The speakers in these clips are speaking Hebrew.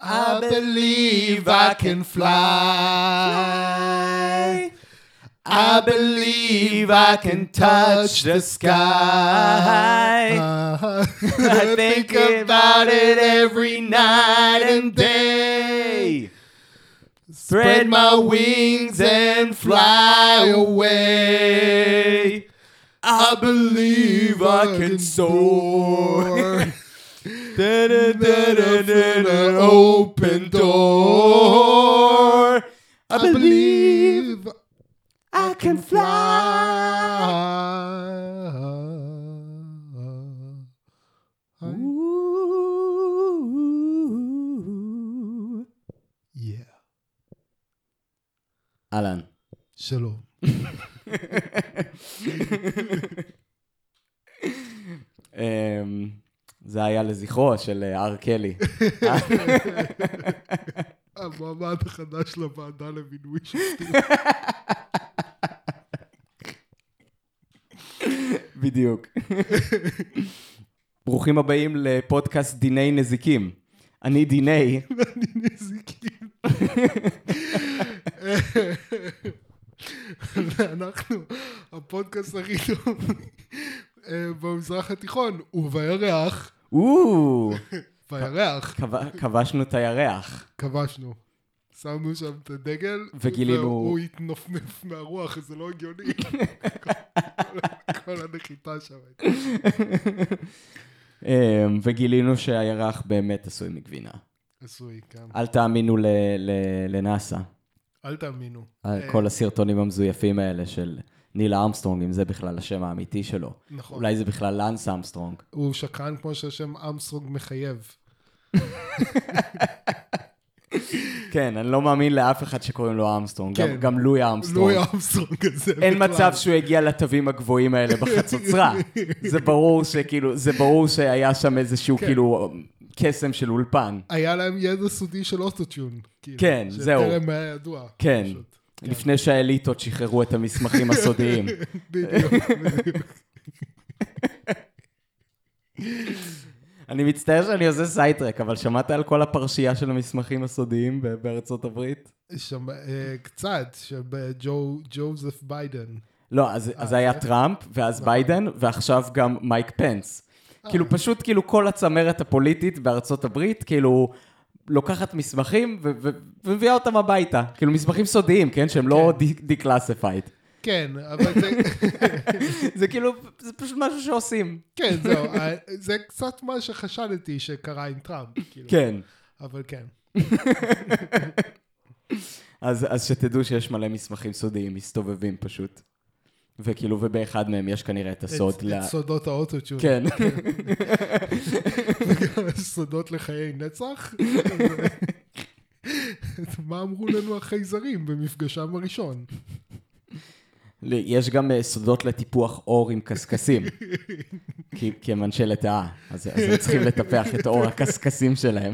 I believe I can fly. I believe I can touch the sky. Uh-huh. I think about it every night and day. Spread my wings and fly away. I believe I can soar. Da-da-da-da-da-da, Open door. I believe I can fly. Yeah. אהלן. שלום. אמ, זה היה לזכרו של אה, הר קלי. המועמד החדש לוועדה למינוי שופטים. בדיוק. ברוכים הבאים לפודקאסט דיני נזיקים. אני דיני. אני נזיקים. אנחנו הפודקאסט הכי טוב אה, במזרח התיכון, ובירח, או, בירח, כב- כבשנו את הירח. כבשנו. שמנו שם את הדגל, וגילינו- והוא התנפנף מהרוח, זה לא הגיוני. כל הנחיתה שם. אמ, וגילינו שהירח באמת עשוי מגבינה. עשוי, כן. אל תאמינו לנאסא. אל תאמינו. על אה, כל הסרטונים המזויפים האלה של ניל ארמסטרונג, אם זה בכלל השם האמיתי שלו. נכון. אולי זה בכלל לאנס ארמסטרונג. הוא שקרן כמו שהשם אמסטרונג מחייב. כן, אני לא מאמין לאף אחד שקוראים לו ארמסטרונג, גם- כן. גם לואי ארמסטרונג. לואי אמסטרונג הזה. אין בכלל. מצב שהוא הגיע לתווים הגבוהים האלה בחצוצרה. זה ברור שכאילו, זה ברור שהיה שם איזשהו כן. כאילו קסם של אולפן. היה להם ידע סודי של אוטוטיון. כאילו, כן, זהו. שטרם היה ידוע. כן. פשוט. כן. לפני שהאליטות שחררו את המסמכים הסודיים. בדיוק, בדיוק. אני מצטער שאני עושה sidetrack, אבל שמעת על כל הפרשייה של המסמכים הסודיים בארצות הברית? שם, אה, קצת, שבג'וזף ביידן. לא, אז, אז היה טראמפ, ואז ביידן, ועכשיו גם מייק פנס. כאילו, פשוט כאילו כל הצמרת הפוליטית בארצות הברית, כאילו, לוקחת מסמכים ומביאה אותם הביתה. כאילו, מסמכים סודיים, כן? שהם לא declassified. כן, אבל זה, זה כאילו, זה פשוט משהו שעושים. כן, זהו, אה, זה קצת מה שחשדתי שקרה עם טראמפ. כאילו. כן. אבל כן. אז, אז שתדעו שיש מלא מסמכים סודיים מסתובבים פשוט. וכאילו, ובאחד מהם יש כנראה את הסוד את, ל... את סודות האוטוטיון. כן. וגם סודות לחיי נצח. מה אמרו לנו החייזרים במפגשם הראשון? יש גם אה, סודות לטיפוח אור עם קשקשים. כי, כי הם אנשי לטאה, אז, אז הם צריכים לטפח את אור הקשקשים שלהם.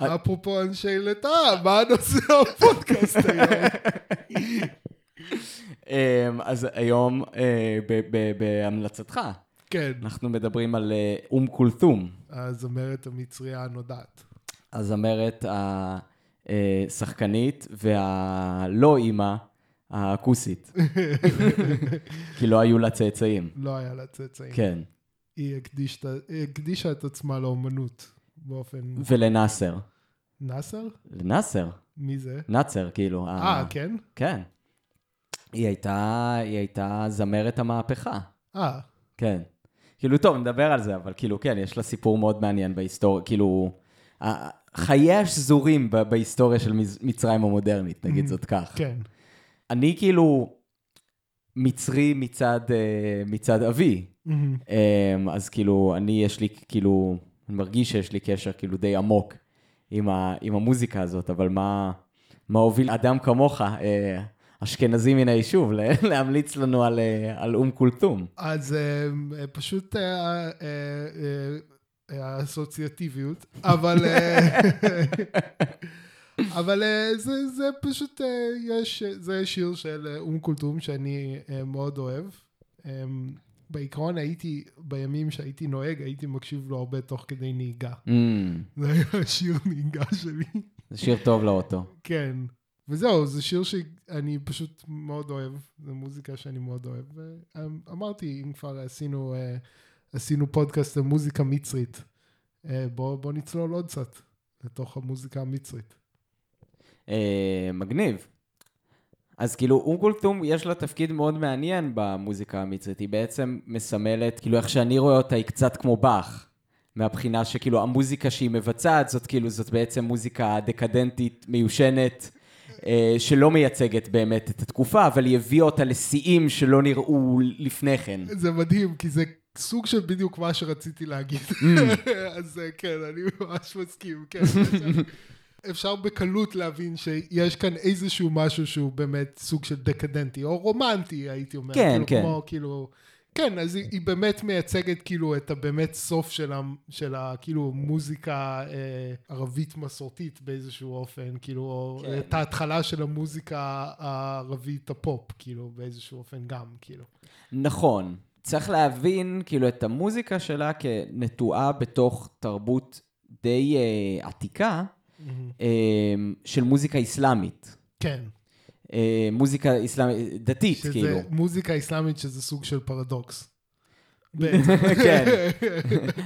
אה, אפרופו אנשי לטאה, מה הנושא הפודקאסט היום? אמ, אז היום, אה, בהמלצתך, כן, אנחנו מדברים על אה, אום כולתום, הזמרת המצריה הנודעת. הזמרת השחקנית והלא אימא הכוסית. כי לא היו לה צאצאים. לא היה לה צאצאים. כן. היא הקדישה את עצמה לאומנות באופן... ולנאסר. נאסר? לנאסר. מי זה? נאצר, כאילו. אה, כן? כן. היא הייתה, היא הייתה זמרת המהפכה. אה, כן. כאילו, טוב, נדבר על זה, אבל כאילו, כן, יש לה סיפור מאוד מעניין בהיסטוריה, כאילו, ה- חיי השזורים ב- בהיסטוריה של מצרים המודרנית, נגיד זאת כך. כן. אני כאילו מצרי מצד, אה, מצד אבי, מהמם. אמ, אז כאילו, אני, יש לי, כאילו, אני מרגיש שיש לי קשר כאילו די עמוק עם, ה, עם המוזיקה הזאת, אבל מה, מה הוביל אדם כמוך, אה, אשכנזי מן היישוב, להמליץ לנו על, אה, על אום כולתום? אז אה, פשוט האסוציאטיביות, אבל אבל זה, זה פשוט, יש, זה שיר של אום כולתום שאני מאוד אוהב. בעיקרון הייתי, בימים שהייתי נוהג, הייתי מקשיב לו הרבה תוך כדי נהיגה. Mm, זה היה השיר נהיגה שלי. זה שיר טוב לאוטו. כן. וזהו, זה שיר שאני פשוט מאוד אוהב, זו מוזיקה שאני מאוד אוהב. ואמרתי, אם כבר עשינו, אה, עשינו פודקאסט על מוזיקה מצרית, אה, בוא, בוא נצלול עוד קצת לתוך המוזיקה המצרית. אה, מגניב. אז כאילו, אום כולתום יש לה תפקיד מאוד מעניין במוזיקה המצרית. היא בעצם מסמלת, כאילו, איך שאני רואה אותה, היא קצת כמו באך. מהבחינה שכאילו, המוזיקה שהיא מבצעת, זאת כאילו, זאת בעצם מוזיקה דקדנטית, מיושנת, אה, שלא מייצגת באמת את התקופה, אבל היא הביאה אותה לשיאים שלא נראו לפני כן. זה מדהים, כי זה סוג של בדיוק מה שרציתי להגיד. אז אה, כן, אני ממש מסכים, כן. אפשר בקלות להבין שיש כאן איזשהו משהו שהוא באמת סוג של דקדנטי, או רומנטי, הייתי אומר. כן, כאילו, כן. כמו, כאילו, כן, אז היא, היא באמת מייצגת כאילו את הבאמת סוף של, ה, של ה, כאילו מוזיקה אה, ערבית מסורתית באיזשהו אופן, כאילו, כן. את ההתחלה של המוזיקה הערבית הפופ, כאילו, באיזשהו אופן גם, כאילו. נכון. צריך להבין, כאילו, את המוזיקה שלה כנטועה בתוך תרבות די אה, עתיקה אה, של מוזיקה אסלאמית. כן. אה, מוזיקה אסלאמית, דתית, שזה כאילו. מוזיקה אסלאמית שזה סוג של פרדוקס. כן.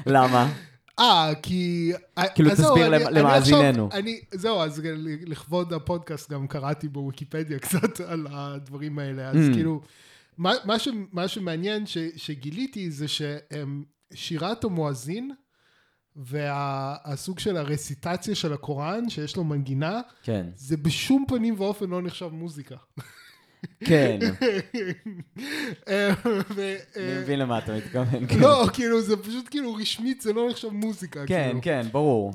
למה? אה, כי... כאילו, זהו, תסביר למאזיננו. זהו, אז לכבוד הפודקאסט גם קראתי בוויקיפדיה קצת על הדברים האלה, אז Mm. כאילו, מה, מה, ש, מה שמעניין ש, שגיליתי זה ששירת המואזין והסוג של הרסיטציה של הקוראן, שיש לו מנגינה, כן. זה בשום פנים ואופן לא נחשב מוזיקה. כן. אני אה, מבין למה אתה מתכוון. כן. לא, כאילו, זה פשוט כאילו רשמית, זה לא נחשב מוזיקה. כן, כאילו. כן, ברור.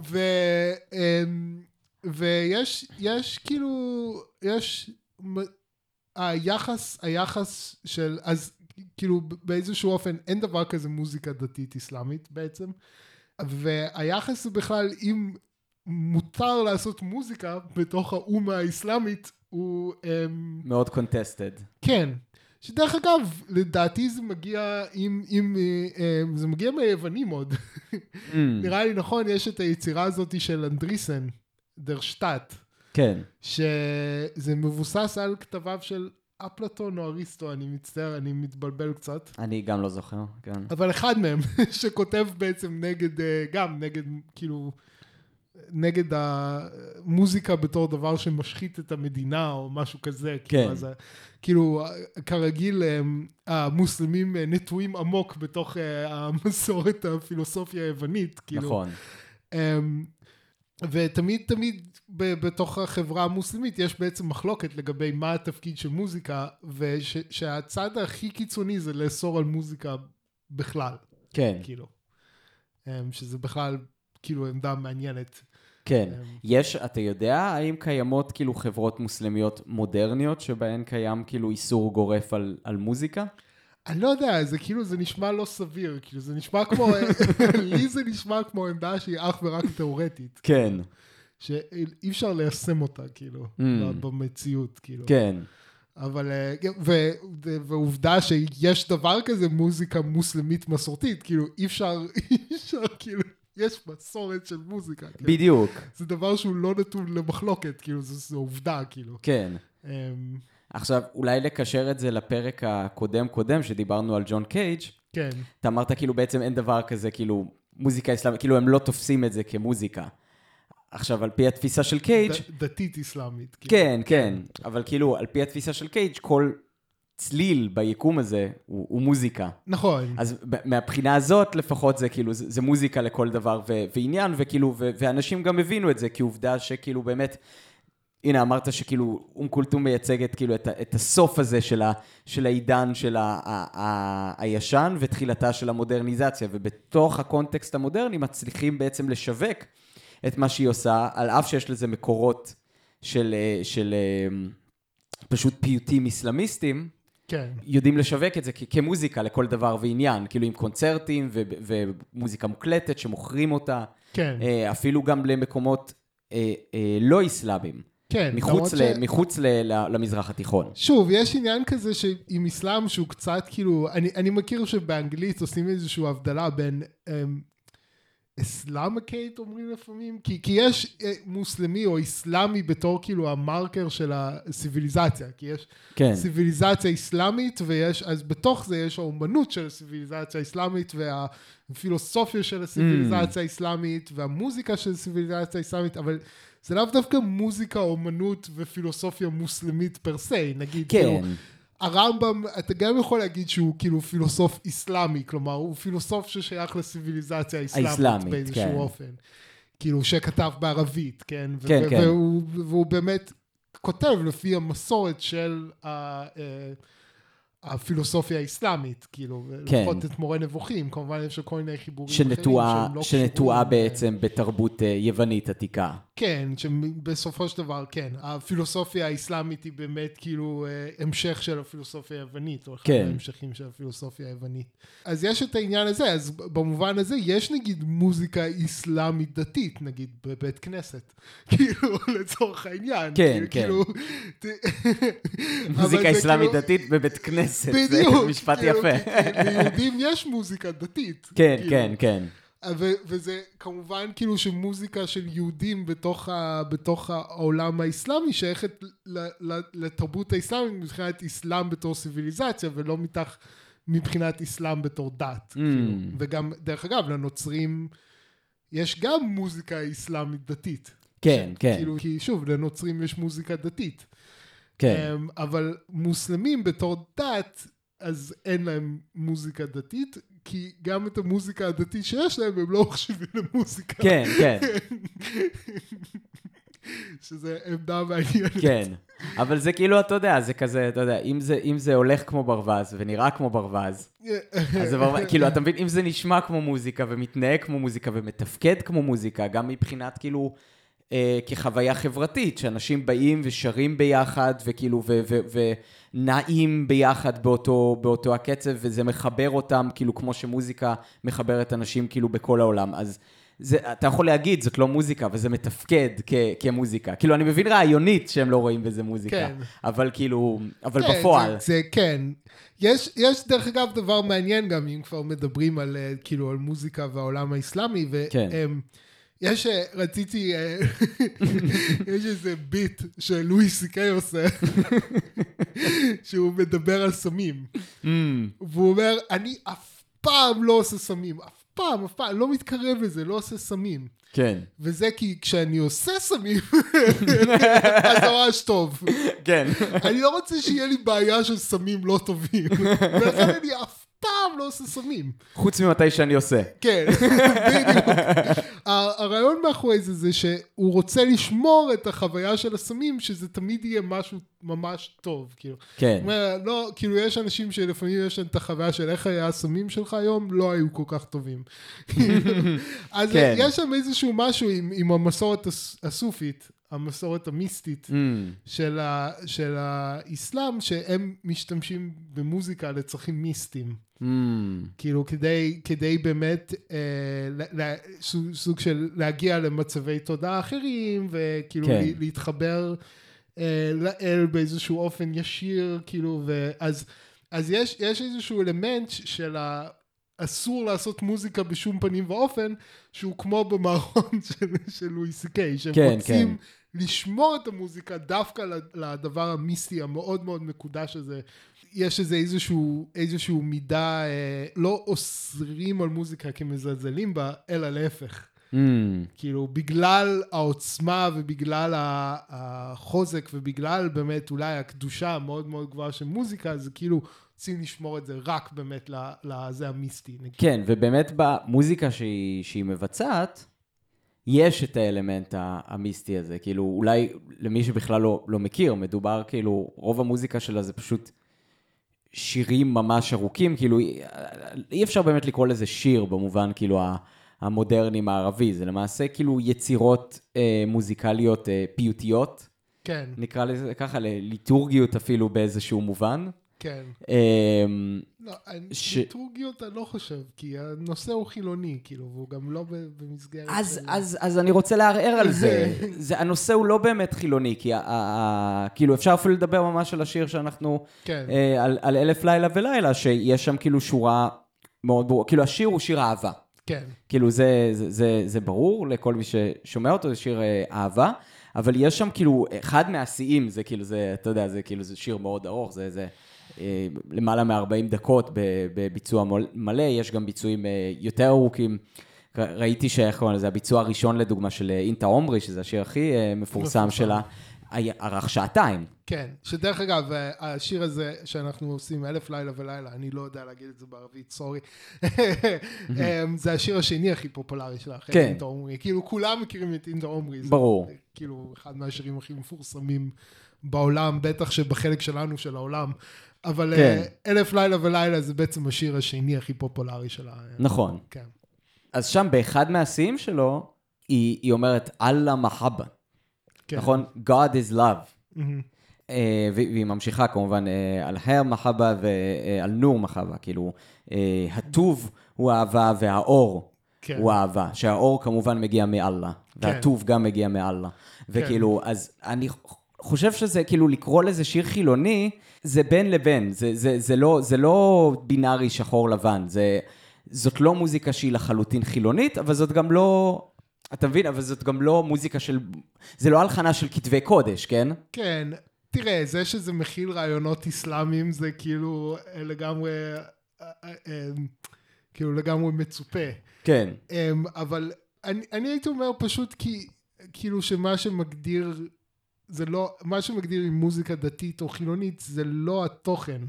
אמ, ויש, יש כאילו, יש, היחס, היחס של, אז כאילו באיזשהו אופן אין דבר כזה מוזיקה דתית אסלאמית בעצם, והיחס הוא בכלל אם מותר לעשות מוזיקה בתוך האומה האסלאמית הוא, אמ, מאוד קונטסטד. כן. שדרך אגב, לדעתי זה מגיע, אם, אם, אה, אה, זה מגיע מהיוונים עוד. Mm. נראה לי נכון, יש את היצירה הזאת של אנדריסן, דר שטאט, כן. שזה מבוסס על כתביו של אפלטון או אריסטו, אני מצטער, אני מתבלבל קצת. אני גם לא זוכר, כן. אבל אחד מהם, שכותב בעצם נגד, אה, גם נגד, כאילו, נגד המוזיקה בתור דבר שמשחית את המדינה או משהו כזה. כן. כאילו, אז, ה- כאילו, כרגיל, הם- המוסלמים אה, נטועים עמוק בתוך אה, המסורת הפילוסופיה היוונית. כאילו, נכון. אמ, ותמיד תמיד בתוך החברה המוסלמית יש בעצם מחלוקת לגבי מה התפקיד של מוזיקה, ושהצד הכי קיצוני זה לאסור על מוזיקה בכלל, כן, כאילו. אמ, שזה בכלל כאילו עמדה מעניינת. כן. אמ, יש, אתה יודע, האם קיימות כאילו חברות מוסלמיות מודרניות שבהן קיים כאילו איסור גורף על, על מוזיקה? אני לא יודע, זה כאילו, זה נשמע לא סביר, כאילו זה נשמע כמו, לי זה נשמע כמו עמדה שהיא אך ורק תיאורטית, כן, שאי אפשר ליישם אותה, כאילו, Mm. במציאות, כאילו. כן. אבל, אה, ו, ו, ועובדה שיש דבר כזה מוזיקה מוסלמית מסורתית, כאילו אי אפשר, אי אפשר, כאילו, יש מסורת של מוזיקה. כאילו. בדיוק, זה דבר שהוא לא נתון למחלוקת, כאילו, זו, זו עובדה, כאילו. כן. אמ, עכשיו, אולי לקשר את זה לפרק הקודם-קודם, שדיברנו על ג'ון קייג', כן, אתה אמרת כאילו בעצם אין דבר כזה, כאילו, מוזיקה אסלאמית, כאילו הם לא תופסים את זה כמוזיקה. עכשיו, על פי התפיסה של קייג', ד, דתית אסלאמית. כאילו. כן, כן, אבל כאילו, על פי התפיסה של קייג', כל צליל ביקום הזה הוא, הוא מוזיקה. נכון. אז מהבחינה הזאת, לפחות זה כאילו, זה, זה מוזיקה לכל דבר ו- ועניין, וכאילו, ו- ואנשים גם הבינו את זה, כי עובדה שכאילו באמת, הנה, אמרת שכאילו אום כולתום מייצגת כאילו את, את הסוף הזה של, ה- של העידן של ה- ה- ה- הישן ותחילתה של המודרניזציה, ובתוך הקונטקסט המודרני מצליחים בעצם לשווק את מה שהיא עושה, על אף שיש לזה מקורות של, אה, של אה, פשוט פיוטים אסלאמיסטים, כן, יודעים לשווק את זה כמוזיקה לכל דבר ועניין, כאילו עם קונצרטים ו- ומוזיקה מוקלטת שמוכרים אותה, כן, אה, אפילו גם למקומות אה, אה, לא אסלאמיים. כן, מחוץ, ל, מחוץ ל, ל, למזרח התיכון. שוב, יש עניין כזה שעם אסלאם שהוא קצת כאילו, אני, אני מכיר שבאנגלית עושים איזושהי הבדלה בין אמ, אסלאמקייט אומרים לפעמים, כי, כי יש אה, מוסלמי או אסלאמי בתור כאילו המרקר של הסיביליזציה, כי יש כן. סיביליזציה אסלאמית ויש, אז בתוך זה יש האומנות של הסיביליזציה האסלאמית והפילוסופיה של הסיביליזציה האסלאמית והמוזיקה של הסיביליזציה האסלאמית, אבל זה לאו דווקא מוזיקה, אומנות ופילוסופיה מוסלמית פר סי, נגיד, כן. כאילו, הרמב"ם, אתה גם יכול להגיד שהוא כאילו פילוסוף אסלאמי, כלומר, הוא פילוסוף ששייך לסיביליזציה האסלאמית באיזשהו כן. אופן. כאילו, שכתב בערבית, כן? כן, ו- כן. והוא, והוא באמת כותב לפי המסורת של ה, אה, הפילוסופיה האסלאמית, כאילו, כן. לפחות את מורה נבוכים, כמובן יש כל מיני חיבורים שנטועה, אחרים שהם לא שנטועה קשורים, אה, בעצם בתרבות אה, יוונית עתיקה. כן, שבסופו של דבר, כן, הפילוסופיה האסלאמית היא באמת כאילו אה, המשך של הפילוסופיה היוונית, או אחד כן. מההמשכים של הפילוסופיה היוונית. אז יש את העניין הזה, אז במובן הזה יש נגיד מוזיקה אסלאמית דתית, נגיד בבית כנסת, כאילו, לצורך העניין. כן, כאילו, כן. כאילו, מוזיקה זה אסלאמית כאילו- דתית בבית כנסת, זה בדיוק, משפט כאילו, יפה. ליהודים יש מוזיקה דתית. כן, כאילו. כן, כן. ו- וזה כמובן כאילו שמוזיקה של יהודים בתוך, ה- בתוך העולם האסלאמי שייכת ל- ל- לתרבות האסלאמית מבחינת אסלאם בתור סיביליזציה ולא מתח, מבחינת אסלאם בתור דת. Mm. כאילו. וגם, דרך אגב, לנוצרים יש גם מוזיקה אסלאמית דתית. כן, כן, כאילו, כי שוב, לנוצרים יש מוזיקה דתית. כן. אמ, אבל מוסלמים בתור דת, אז אין להם מוזיקה דתית, כי גם את המוזיקה הדתית שיש להם, הם לא מחשיבים למוזיקה. כן, כן, שזה עמדה מעניינת. כן. אבל זה כאילו, אתה יודע, זה כזה, אתה יודע, אם זה, אם זה הולך כמו ברווז ונראה כמו ברווז, אז זה ברווז, כאילו, אתה מבין, אם זה נשמע כמו מוזיקה ומתנהג כמו מוזיקה ומתפקד כמו מוזיקה, גם מבחינת כאילו, אה, כחוויה חברתית, שאנשים באים ושרים ביחד, וכאילו, ו- ו- ונעים ביחד באותו, באותו הקצב, וזה מחבר אותם, כאילו, כמו שמוזיקה מחברת אנשים, כאילו, בכל העולם. אז... זה, אתה יכול להגיד, זאת לא מוזיקה, וזה מתפקד כ, כמוזיקה. כאילו, אני מבין רעיונית שהם לא רואים בזה מוזיקה. כן. אבל כאילו, אבל כן, בפועל. זה, זה כן. יש, יש דרך אגב דבר מעניין גם, אם כבר מדברים על, אה, כאילו, על מוזיקה והעולם האסלאמי, כן. ויש, רציתי, אה, יש איזה ביט שלואי סי-קיי עושה, שהוא מדבר על סמים. Mm, והוא אומר, אני אף פעם לא עושה סמים, אף פעם, אף פעם, לא מתקרב לזה, לא עושה סמים. כן, וזה כי כשאני עושה סמים, אז זה ממש טוב. כן. אני לא רוצה שיהיה לי בעיה של סמים לא טובים. ולכן אני אף פעם לא עושה סמים. חוץ ממתי שאני עושה. כן, בדיוק. הרעיון מאחורי זה זה שהוא רוצה לשמור את החוויה של הסמים, שזה תמיד יהיה משהו ממש טוב, כאילו. כן, אומר, לא, כאילו יש אנשים שלפעמים יש להם את החוויה של איך היה הסמים שלך היום, לא היו כל כך טובים. אז כן. יש שם איזשהו משהו עם, עם המסורת הס- הסופית, המסורת המיסטית Mm, של, ה, של האסלאם, שהם משתמשים במוזיקה לצרכים מיסטיים. Mm, כאילו כדי, כדי באמת אה, ל, ל, סוג, סוג של להגיע למצבי תודעה אחרים וכאילו כן. להתחבר אה, לאל באיזשהו אופן ישיר כאילו ואז אז יש, יש איזשהו אלמנט של ה... אסור לעשות מוזיקה בשום פנים ואופן שהוא כמו במערכון של, של לואי סי קיי שהם כן, רוצים כן. לשמור את המוזיקה דווקא לדבר המיסטי המאוד מאוד מקודש הזה. יש איזה איזשהו, איזשהו מידה, אה, לא אוסרים על מוזיקה כי מזלזלים בה, אלא להפך. mm, כאילו, בגלל העוצמה ובגלל החוזק ובגלל באמת אולי הקדושה המאוד מאוד גבוהה של מוזיקה, זה כאילו רוצים לשמור את זה רק באמת לזה המיסטי. נגיד. כן, ובאמת במוזיקה שהיא, שהיא מבצעת, יש את האלמנט המיסטי הזה. כאילו, אולי למי שבכלל לא, לא מכיר, מדובר כאילו, רוב המוזיקה שלה זה פשוט שירים ממש ארוכים, כאילו, אי- אפשר באמת לקרוא לזה שיר במובן כאילו המודרני מערבי, זה למעשה כאילו יצירות אה, מוזיקליות אה, פיוטיות, כן, נקרא לזה ככה, לליטורגיות אפילו באיזשהו מובן. כן. אמ, לא, אני- ש- ליטורגיות אני לא חושב, כי הנושא הוא חילוני, כאילו, והוא גם לא במסגרת... אז, של- אז, אז אני רוצה לערער על זה. זה. הנושא הוא לא באמת חילוני, כי ה, ה, ה, כאילו אפשר אפילו לדבר ממש על השיר שאנחנו, כן, אה, על, על אלף לילה ולילה, שיש שם כאילו שורה מאוד ברורה, כאילו השיר הוא שיר אהבה. כן, כאילו זה, זה, זה, זה ברור לכל מי ששומע אותו, זה שיר אה, אהבה, אבל יש שם כאילו, אחד מהשיאים, זה כאילו, זה, אתה יודע, זה כאילו, זה שיר מאוד ארוך, זה, זה אה, למעלה מ-40 דקות בביצוע מלא, יש גם ביצועים אה, יותר ארוכים. ראיתי שאיך קוראים לזה, הביצוע הראשון לדוגמה של אה, אינטה עומרי, שזה השיר הכי אה, מפורסם. שלה, ארך שעתיים. כן. שדרך אגב, אה, השיר הזה שאנחנו עושים, אלף לילה ולילה, אני לא יודע להגיד את זה בערבית, סורי. זה השיר השני הכי פופולרי שלה, אחרי כן. אינטה עומרי. כאילו, כולם מכירים את אינטה עומרי. זה ברור. כאילו, אחד מהשירים הכי מפורסמים בעולם, בטח שבחלק שלנו של העולם. אבל כן. אה, אלף לילה ולילה זה בעצם השיר השני הכי פופולרי שלה. נכון. כן. אז שם באחד מהשיאים שלו, היא, היא אומרת, אללה מחבה, כן. נכון? God is love. מהמם. אה, והיא ממשיכה כמובן אה, על הר מחבה ועל נור מחבה, כאילו, אה, הטוב הוא אהבה והאור כן. הוא אהבה, שהאור כמובן מגיע מאללה, והטוב גם מגיע מאללה. וכאילו, אז אני חושב שזה, כאילו, לקרוא לזה שיר חילוני, זה בין לבין, זה, זה, זה, לא, זה לא בינארי שחור לבן, זה, זאת לא מוזיקה שהיא לחלוטין חילונית, אבל זאת גם לא... אתה מבין? אבל זאת גם לא מוזיקה של... זה לא הלחנה של כתבי קודש, כן? כן, תראה, זה שזה מכיל רעיונות אסלאמיים זה כאילו אה, לגמרי, אה, אה, אה, כאילו לגמרי מצופה. כן. אמ, אבל אני, אני הייתי אומר פשוט כי, כאילו שמה שמגדיר, זה לא, מה שמגדיר עם מוזיקה דתית או חילונית זה לא התוכן,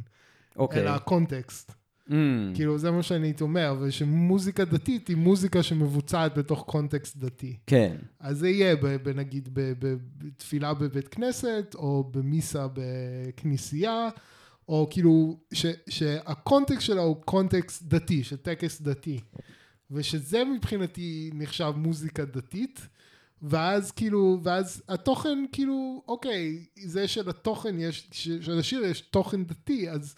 אוקיי. אלא הקונטקסט. Mm, כאילו זה מה שאני הייתי אומר, ושמוזיקה דתית היא מוזיקה שמבוצעת בתוך קונטקסט דתי. כן. אז זה יהיה, ב, ב, נגיד, בתפילה בבית כנסת, או במיסה בכנסייה, או כאילו, ש, שהקונטקסט שלה הוא קונטקסט דתי, של טקס דתי. ושזה מבחינתי נחשב מוזיקה דתית, ואז כאילו, ואז התוכן כאילו, אוקיי, זה שלתוכן יש, ש- שלשיר יש תוכן דתי, אז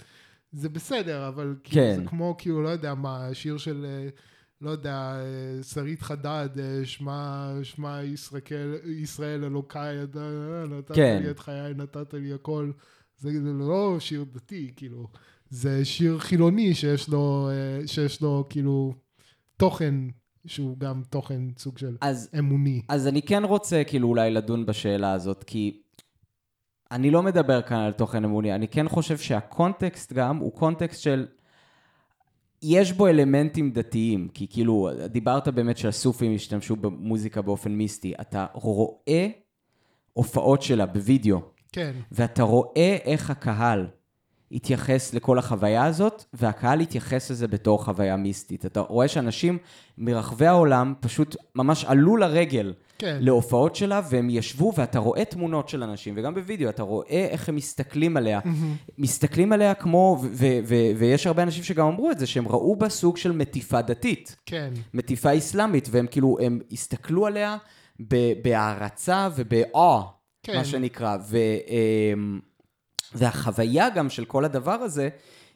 זה בסדר, אבל כאילו כן. זה כמו, כאילו, לא יודע מה, שיר של... אה, לא יודע, אה, שרית חדד, אה, שמע, שמע ישראל, ישראל אלוקיי, נתת כן. לי את חיי, נתת לי הכל. זה, זה לא שיר דתי, כאילו. זה שיר חילוני שיש לו, שיש לו כאילו תוכן שהוא גם תוכן סוג של אז, אמוני. אז אני כן רוצה כאילו אולי לדון בשאלה הזאת, כי אני לא מדבר כאן על תוכן אמוני, אני כן חושב שהקונטקסט גם הוא קונטקסט של... יש בו אלמנטים דתיים, כי כאילו, דיברת באמת שהסופים השתמשו במוזיקה באופן מיסטי. אתה רואה הופעות שלה בווידאו, כן, ואתה רואה איך הקהל התייחס לכל החוויה הזאת, והקהל התייחס לזה בתור חוויה מיסטית. אתה רואה שאנשים מרחבי העולם פשוט ממש עלו לרגל כן. להופעות שלה, והם ישבו, ואתה רואה תמונות של אנשים, וגם בווידאו, אתה רואה איך הם מסתכלים עליה. מסתכלים עליה כמו, ו- ו- ו- ויש הרבה אנשים שגם אמרו את זה, שהם ראו בה סוג של מטיפה דתית. כן, מטיפה אסלאמית, והם כאילו, הם הסתכלו עליה בהערצה ובאה, כן. מה שנקרא. ו, אמ, והחוויה גם של כל הדבר הזה,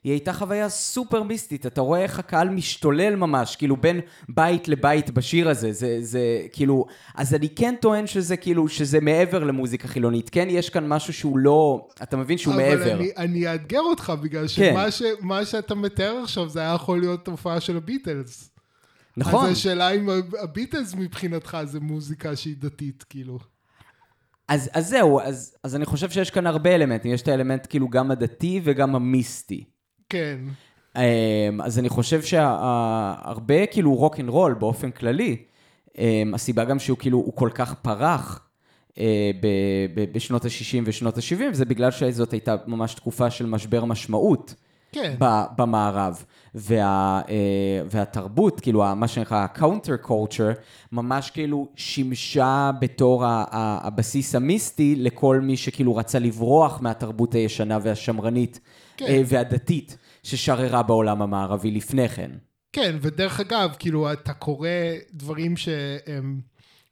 היא הייתה חוויה סופר מיסטית. אתה רואה איך הקהל משתולל ממש, כאילו בין בית לבית בשיר הזה. זה, זה כאילו, אז אני כן טוען שזה כאילו, שזה מעבר למוזיקה חילונית. כן, יש כאן משהו שהוא לא, אתה מבין שהוא אבל מעבר. אני, אני אאתגר אותך, בגלל כן. שמה ש, שאתה מתאר עכשיו זה היה יכול להיות תופעה של הביטלס. נכון. אז השאלה אם הביטלס מבחינתך זה מוזיקה שהיא דתית, כאילו. אז, אז זהו, אז, אז אני חושב שיש כאן הרבה אלמנטים. יש את האלמנט כאילו גם הדתי וגם המיסטי. כן, אמ, אז אני חושב שהרבה כאילו רוק אנד רול באופן כללי, אמ, הסיבה גם שהוא כאילו, הוא כל כך פרח אה, ב- ב- בשנות ה-60 ושנות ה-70, זה בגלל שזאת הייתה ממש תקופה של משבר משמעות. כן. במערב. וה, אה, והתרבות, כאילו, מה שנקרא ה-counter culture, ממש כאילו שימשה בתור הבסיס המיסטי לכל מי שכאילו רצה לברוח מהתרבות הישנה והשמרנית כן. אה, והדתית ששררה בעולם המערבי לפני כן. כן, ודרך אגב, כאילו, אתה קורא דברים שהם,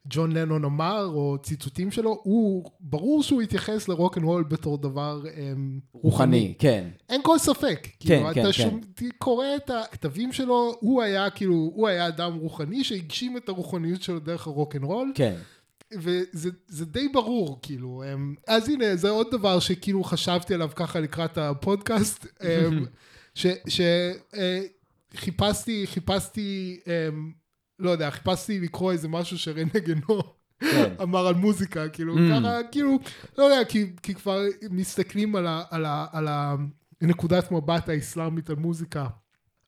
ג'ון לנון אמר, או ציטוטים שלו, הוא, ברור שהוא התייחס לרוק אנד רול בתור דבר אמ, רוחני, כן. אין כל ספק. כן, כאילו, כן, אתה כן. שומע, קורא את הכתבים שלו, הוא היה כאילו, הוא היה אדם רוחני שהגשים את הרוחניות שלו דרך הרוק אנד רול, כן. וזה זה די ברור, כאילו. אמ, אז הנה, זה עוד דבר שכאילו חשבתי עליו ככה לקראת הפודקאסט, אמ, שחיפשתי, חיפשתי, אמ, לא יודע, חיפשתי לקרוא איזה משהו שרנה גנו כן. אמר על מוזיקה, כאילו, Mm. ככה, כאילו, לא יודע, כי, כבר מסתכלים על, הנקודת מבט האסלאמית על מוזיקה.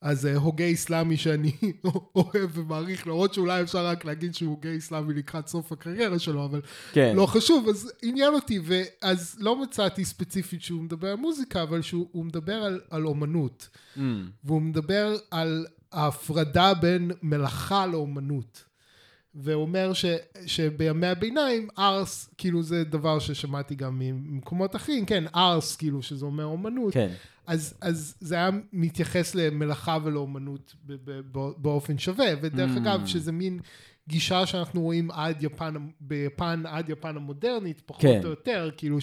אז אה, הוגה אסלאמי שאני אוהב ומעריך, למרות שאולי אפשר רק להגיד שהוא הוגה אסלאמי לקראת סוף הקריירה שלו, אבל כן. לא חשוב, אז עניין אותי, ואז לא מצאתי ספציפית שהוא מדבר על מוזיקה, אבל שהוא הוא מדבר על, על אומנות, Mm. והוא מדבר על ההפרדה בין מלאכה לאומנות. והוא אומר ש, שבימי הביניים ארס, כאילו זה דבר ששמעתי גם ממקומות אחרים, כן, ארס, כאילו שזה אומר אומנות, כן. אז, אז זה היה מתייחס למלאכה ולאומנות ב- ב- ב- באופן שווה, ודרך Mm. אגב, שזה מין גישה שאנחנו רואים עד יפן, ביפן, עד יפן המודרנית, פחות כן. או יותר, כאילו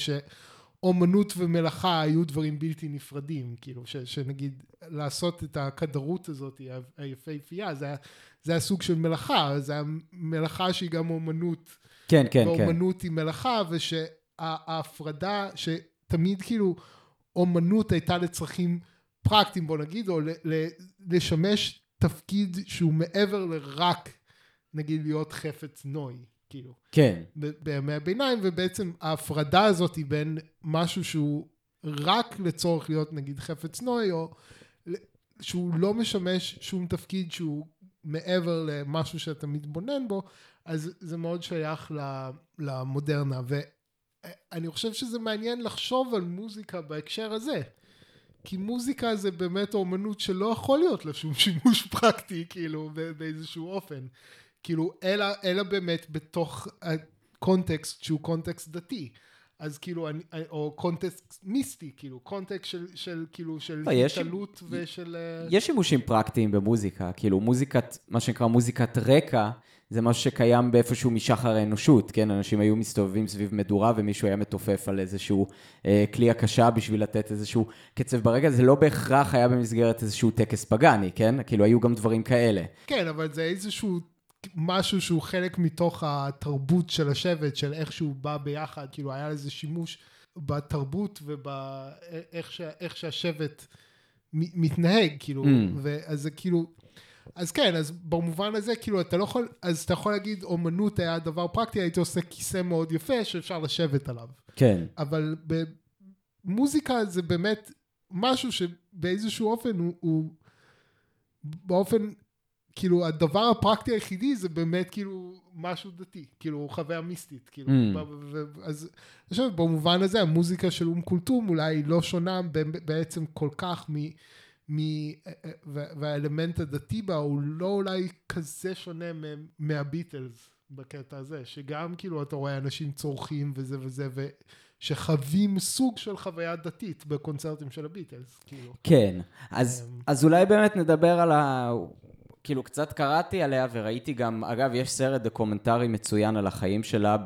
שאומנות ומלאכה היו דברים בלתי נפרדים, כאילו ש, שנגיד לעשות את הכדרות הזאת, היפהפייה, זה היה, זה היה סוג של מלאכה, זה היה מלאכה שהיא גם אומנות. כן, כן, כן. ואומנות היא מלאכה, ושההפרדה, שתמיד כאילו אומנות הייתה לצרכים פרקטיים, בוא נגיד, או ל- ל- לשמש תפקיד שהוא מעבר לרק, נגיד, להיות חפץ נוי, כאילו, כן. בימי הביניים, ובעצם ההפרדה הזאת היא בין משהו שהוא רק לצורך להיות, נגיד, חפץ נוי, או שהוא לא משמש שום תפקיד שהוא מעבר למשהו שאתה מתבונן בו, אז זה מאוד שייך למודרנה. ואני חושב שזה מעניין לחשוב על מוזיקה בהקשר הזה. כי מוזיקה זה באמת אומנות שלא יכול להיות לה שום שימוש פרקטי, כאילו, באיזשהו אופן. כאילו, אלא, אלא באמת בתוך הקונטקסט שהוא קונטקסט דתי. אז כאילו, אני, או קונטקסט מיסטי, כאילו, קונטקסט של, של כאילו, של לא, התעלות ושל... אה, יש שימושים פרקטיים במוזיקה, כאילו מוזיקת, מה שנקרא מוזיקת רקע, זה משהו שקיים באיפשהו משחר האנושות, כן? אנשים היו מסתובבים סביב מדורה ומישהו היה מתופף על איזשהו אה, כלי הקשה בשביל לתת איזשהו קצב ברקע, זה לא בהכרח היה במסגרת איזשהו טקס פגאני, כן? כאילו היו גם דברים כאלה. כן, אבל זה איזשהו משהו שהוא חלק מתוך התרבות של השבט, של איך שהוא בא ביחד, כאילו היה לזה שימוש בתרבות ובאיך איך שהשבט מתנהג, כאילו, Mm. ואז זה כאילו, אז כן, אז במובן הזה, כאילו, אתה לא יכול, אז אתה יכול להגיד, אומנות היה דבר פרקטי, הייתי עושה כיסא מאוד יפה שאפשר לשבת עליו. כן. אבל במוזיקה זה באמת משהו שבאיזשהו אופן הוא, הוא באופן, כאילו הדבר הפרקטי היחידי זה באמת כאילו משהו דתי, כאילו חוויה מיסטית, כאילו, Mm. ו- ו- אז אני חושב במובן הזה המוזיקה של אום כולתום אולי לא שונה ב- בעצם כל כך מ... מ- וה- והאלמנט הדתי בה הוא לא אולי כזה שונה מהביטלס בקטע הזה, שגם כאילו אתה רואה אנשים צורכים וזה וזה, ושחווים סוג של חוויה דתית בקונצרטים של הביטלס, כאילו. כן, אז, אמ. אז אולי באמת נדבר על ה... כאילו, קצת קראתי עליה וראיתי גם, אגב, יש סרט דוקומנטרי מצוין על החיים שלה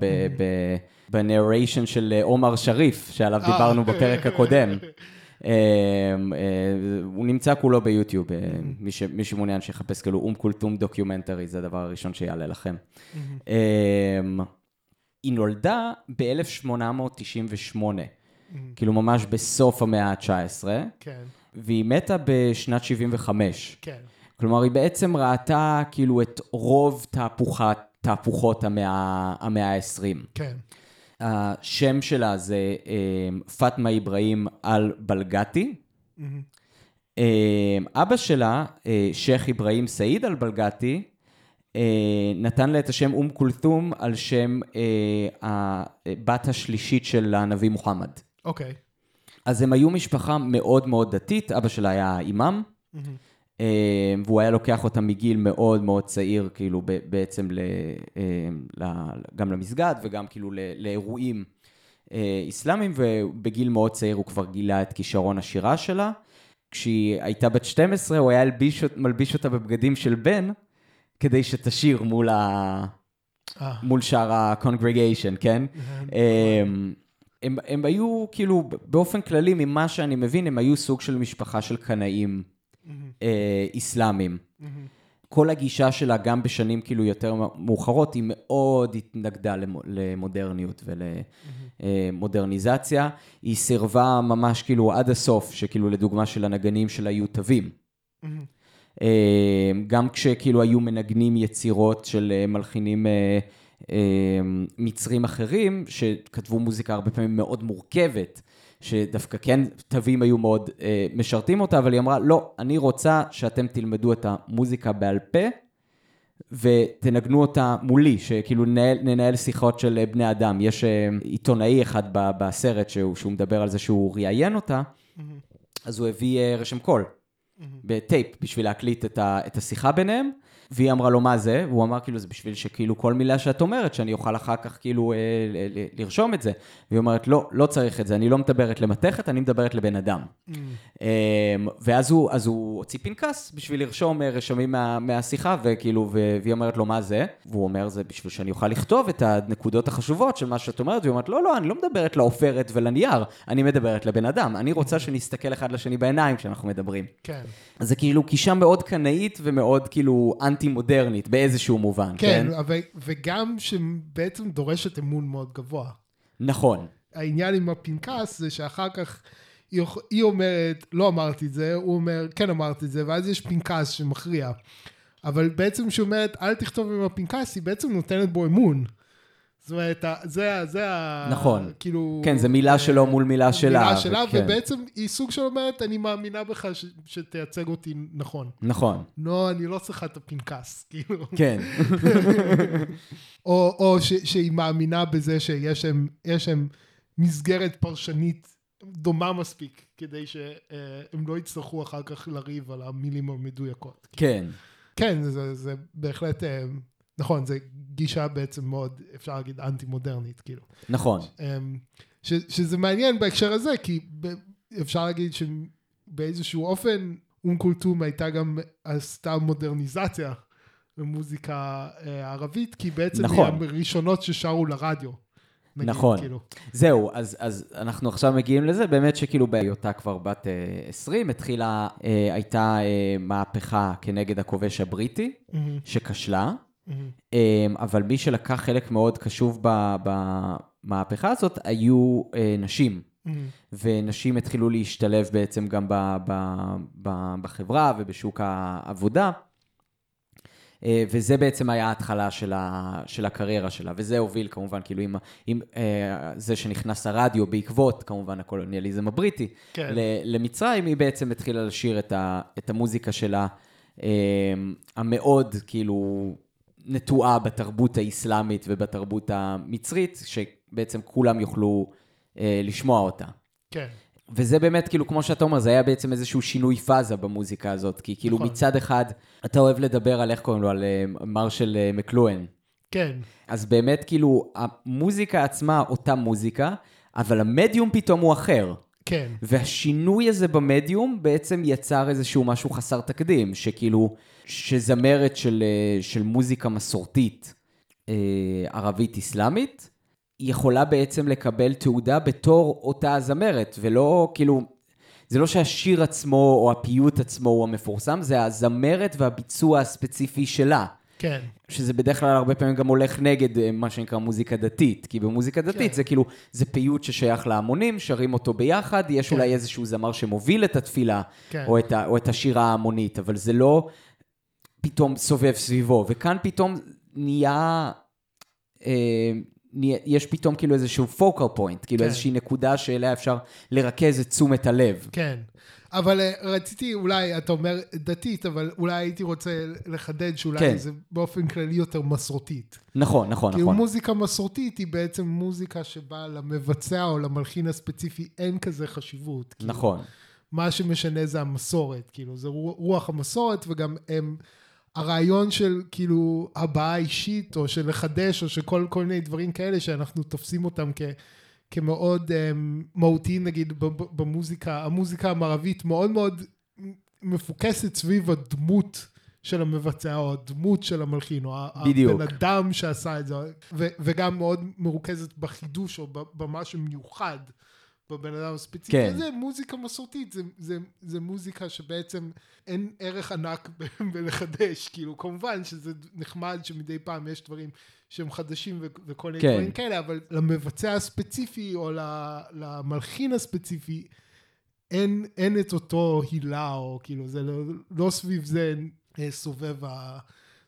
ב narration של אה, עומר שריף, שעליו אה. דיברנו בפרק הקודם. אה, הוא נמצא כולו ביוטיוב, מי שמעוניין שיחפש כאילו אום כולתום documentary, זה הדבר הראשון שיעלה לכם. אה, היא נולדה ב-1898, כאילו ממש בסוף המאה ה-19, כן, והיא מתה בשנת 75. כן, כלומר, היא בעצם ראתה כאילו את רוב תהפוכת, תהפוכות המאה, המאה ה-20. כן. השם שלה זה אה, פאטמה אברהים אל-בלגתי. מהמם. אה, אבא שלה, אה, שייח' אברהים סעיד אל-בלגתי, אה, נתן לה את השם אום כולתום על שם אה, הבת השלישית של הנביא מוחמד. אוקיי. אז הם היו משפחה מאוד מאוד דתית, אבא שלה היה אימאם, מהמם. אה, והוא היה לוקח אותה מגיל מאוד מאוד צעיר, כאילו בעצם ל, אה, ל- גם למסגד וגם כאילו לאירועים אה, אסלאמיים, ובגיל מאוד צעיר הוא כבר גילה את כישרון השירה שלה. כשהיא הייתה בת 12, הוא היה אלביש, אות- מלביש אותה בבגדים של בן, כדי שתשיר מול, ה... אה. מול שאר ה-congregation, כן? אמ, הם, הם היו כאילו, באופן כללי, ממה שאני מבין, הם היו סוג של משפחה של קנאים אה, איסלאמים. כל הגישה שלה, גם בשנים כאילו יותר מאוחרות, היא מאוד התנגדה למו- למודרניות ולמודרניזציה. היא סירבה ממש כאילו עד הסוף, שכאילו לדוגמה של הנגנים שלה היו תווים. אה, גם כשכאילו היו מנגנים יצירות של אה, מלחינים אה, אה, מצרים אחרים, שכתבו מוזיקה הרבה פעמים מאוד מורכבת, שדווקא כן תווים היו מאוד אה, משרתים אותה, אבל היא אמרה, לא, אני רוצה שאתם תלמדו את המוזיקה בעל פה, ותנגנו אותה מולי, שכאילו ננהל, ננהל שיחות של אה, בני אדם. יש אה, עיתונאי אחד ב- בסרט שהוא, שהוא מדבר על זה שהוא ראיין אותה, אז הוא הביא אה, רשם קול. בטייפ בשביל להקליט את, ה, את השיחה ביניהם, והיא אמרה לו מה זה, והוא אמר כאילו זה בשביל שכאילו כל מילה שאת אומרת, שאני אוכל אחר כך כאילו אה, ל- ל- לרשום את זה. והיא אומרת לא, לא צריך את זה, אני לא מדברת למתכת, אני מדברת לבן אדם. אה, ואז הוא, אז הוא הוציא פנקס בשביל לרשום אה, רשמים מה, מהשיחה, וכאילו, והיא אומרת לו מה זה, והוא אומר זה בשביל שאני אוכל לכתוב את הנקודות החשובות של מה שאת אומרת, והיא אומרת לא, לא, אני לא מדברת לעופרת ולנייר, אני מדברת לבן אדם, אני רוצה שנסתכל אחד לשני בעיניים כשאנחנו מדברים. כן. אז זה כאילו גישה מאוד קנאית ומאוד כאילו אנטי-מודרנית באיזשהו מובן, כן? כן, אבל, וגם שבעצם דורשת אמון מאוד גבוה. נכון, העניין עם הפנקס זה שאחר כך היא, היא אומרת, לא אמרתי את זה, הוא אומר, כן אמרתי את זה, ואז יש פנקס שמכריע. אבל בעצם כשהיא אומרת, אל תכתוב עם הפנקס, היא בעצם נותנת בו אמון. זאת אומרת, זה, ה- זה ה... נכון. כאילו... כן, זה מילה שלו מול מילה שלה, מילה שלה, וכן. ובעצם היא סוג של אומרת, אני מאמינה בך ש- שתייצג אותי נכון. נכון, לא, אני לא צריכה את הפנקס, כאילו. כן, או, או ש, שהיא מאמינה בזה שיש יש שם מסגרת פרשנית דומה מספיק, כדי שהם לא יצטרכו אחר כך לריב על המילים המדויקות. כן, כן, זה, זה בהחלט, אה, נכון, זה גישה בעצם מאוד, אפשר להגיד, אנטי-מודרנית, כאילו. נכון, אמ, ש, שזה מעניין בהקשר הזה, כי אפשר להגיד שבאיזשהו אופן, אום כולתום הייתה גם, עשתה מודרניזציה במוזיקה אה, ערבית, כי בעצם נכון. היא הראשונות ששרו לרדיו. נגיד, נכון. כאילו. זהו, אז, אז אנחנו עכשיו מגיעים לזה, באמת שכאילו בהיותה כבר בת אה, 20, התחילה, אה, הייתה אה, מהפכה כנגד הכובש הבריטי, מהמם, שכשלה, אה, אבל מי שלקח חלק מאוד חשוב ב- במהפכה הזאת היו אה, נשים. מהמם. ונשים התחילו להשתלב בעצם גם ב, ב, ב, בחברה ובשוק העבודה. אה, וזה בעצם היה ההתחלה של, ה, של הקריירה שלה, וזה הוביל כמובן, כאילו עם, עם אה, זה שנכנס הרדיו בעקבות כמובן הקולוניאליזם הבריטי כן. למצרים, היא בעצם התחילה לשיר את, ה, את המוזיקה שלה, אה, המאוד כאילו נטועה בתרבות האסלאמית ובתרבות המצרית, שבעצם כולם יוכלו אה, לשמוע אותה. כן. וזה באמת, כאילו, כמו שאתה אומר, זה היה בעצם איזשהו שינוי פאזה במוזיקה הזאת, כי כאילו נכון. מצד אחד, אתה אוהב לדבר על, איך קוראים לו, על אה, מרשל אה, מקלואן. כן. אז באמת, כאילו, המוזיקה עצמה אותה מוזיקה, אבל המדיום פתאום הוא אחר. כן. והשינוי הזה במדיום בעצם יצר איזשהו משהו חסר תקדים, שכאילו, שזמרת של, אה, של מוזיקה מסורתית אה, ערבית-אסלאמית, יכולה בעצם לקבל תעודה בתור אותה הזמרת, ולא כאילו, זה לא שהשיר עצמו או הפיוט עצמו הוא המפורסם, זה הזמרת והביצוע הספציפי שלה. כן. שזה בדרך כלל הרבה פעמים גם הולך נגד אה, מה שנקרא מוזיקה דתית, כי במוזיקה דתית כן. זה כאילו, זה פיוט ששייך להמונים, שרים אותו ביחד, יש כן. אולי איזשהו זמר שמוביל את התפילה, כן. או את, ה, או את השירה ההמונית, אבל זה לא פתאום סובב סביבו, וכאן פתאום נהיה, אה, יש פתאום כאילו איזשהו פוקר פוינט, כאילו כן. איזושהי נקודה שאליה אפשר לרכז את תשומת הלב. כן. אבל אה, רציתי אולי, אתה אומר דתית, אבל אולי הייתי רוצה לחדד שאולי כן. זה באופן כללי יותר מסורתית. נכון, נכון, כאילו נכון. מוזיקה מסורתית היא בעצם מוזיקה שבה למבצע או למלחין הספציפי אין כזה חשיבות. כאילו, נכון, מה שמשנה זה המסורת, כאילו, זה רו- רוח המסורת, וגם הם, הרעיון של כאילו הבעה אישית, או של לחדש, או של כל, כל מיני דברים כאלה, שאנחנו תופסים אותם כ, כמאוד um, מהותיים, נגיד, במוזיקה, המוזיקה המערבית מאוד מאוד מפוקסת סביב הדמות של המבצע, או הדמות של המלחין, או בדיוק. הבן אדם שעשה את זה, ו- וגם מאוד מרוכזת בחידוש, או ב- במה שמיוחד בבן אדם הספציפי כן. הזה, מוזיקה מסורתית, זה, זה, זה מוזיקה שבעצם אין ערך ענק בלחדש, כאילו, כמובן שזה נחמד שמדי פעם יש דברים שהם חדשים ו- וכל מיני כן. דברים כאלה, אבל למבצע הספציפי, או למלחין הספציפי, אין, אין את אותו הילה, או כאילו, זה לא, לא סביב זה אה, סובב ה...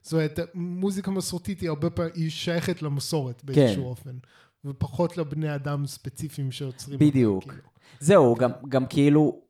זאת אומרת, מוזיקה מסורתית היא הרבה פעמים, היא שייכת למסורת באיזשהו כן. אופן, ופחות לבני אדם ספציפיים שיוצרים. אותה, בדיוק. כאילו. זהו, גם, גם כאילו,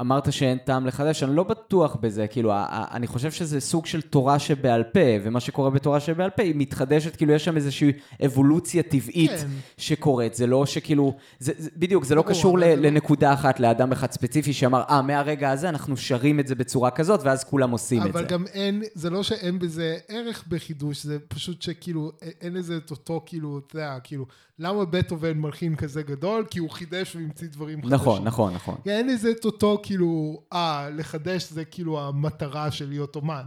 אמרת שאין טעם לחדש, אני לא בטוח בזה, כאילו, אני חושב שזה סוג של תורה שבעל פה, ומה שקורה בתורה שבעל פה, היא מתחדשת, כאילו, יש שם איזושהי אבולוציה טבעית כן. שקורית, זה לא שכאילו, זה, זה, בדיוק, זה לא קשור אבל ל, לא- לנקודה אחת, לאדם אחד ספציפי שאמר, אה, מהרגע הזה אנחנו שרים את זה בצורה כזאת, ואז כולם עושים את אבל זה. גם אין, זה לא שאין בזה ערך בחידוש, זה פשוט שכאילו, אין לזה את אותו, כאילו, אתה יודע, כאילו, למה בטהובן מלחין כזה גדול? כי הוא חידש והמציא דברים חדשים. נכון, נכון, נכון. אין לזה את אותו, כאילו, אה, לחדש זה כאילו המטרה של להיות אומן.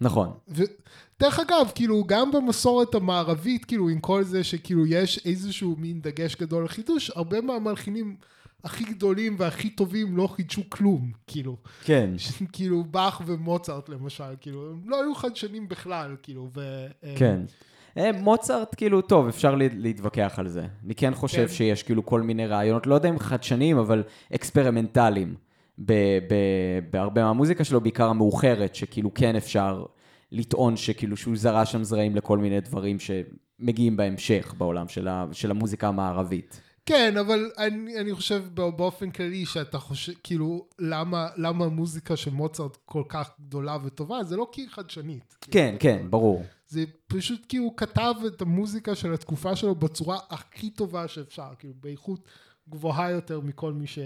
נכון. ודרך אגב, כאילו, גם במסורת המערבית, כאילו, עם כל זה שכאילו יש איזשהו מין דגש גדול על חידוש, הרבה מהמלחינים הכי גדולים והכי טובים לא חידשו כלום, כאילו. כן. כאילו, באך ומוצרט למשל, כאילו, הם לא היו חדשנים בכלל, כאילו, ו... כן. אה, מוצרט, כאילו, טוב, אפשר לה- להתווכח על זה. אני כן חושב כן. שיש כאילו כל מיני רעיונות, לא יודע אם חדשניים, אבל אקספרימנטליים. ב- ב- בהרבה מהמוזיקה שלו, בעיקר המאוחרת, שכאילו כן אפשר לטעון שכאילו שהוא זרע שם זרעים לכל מיני דברים שמגיעים בהמשך בעולם של, ה- של המוזיקה המערבית. כן, אבל אני, אני חושב בא- באופן כללי שאתה חושב, כאילו, למה, למה המוזיקה של מוצרט כל כך גדולה וטובה? זה לא כי היא חדשנית. כן, כן, ברור. זה פשוט כי הוא כתב את המוזיקה של התקופה שלו בצורה הכי טובה שאפשר, כאילו, באיכות גבוהה יותר מכל מי ש...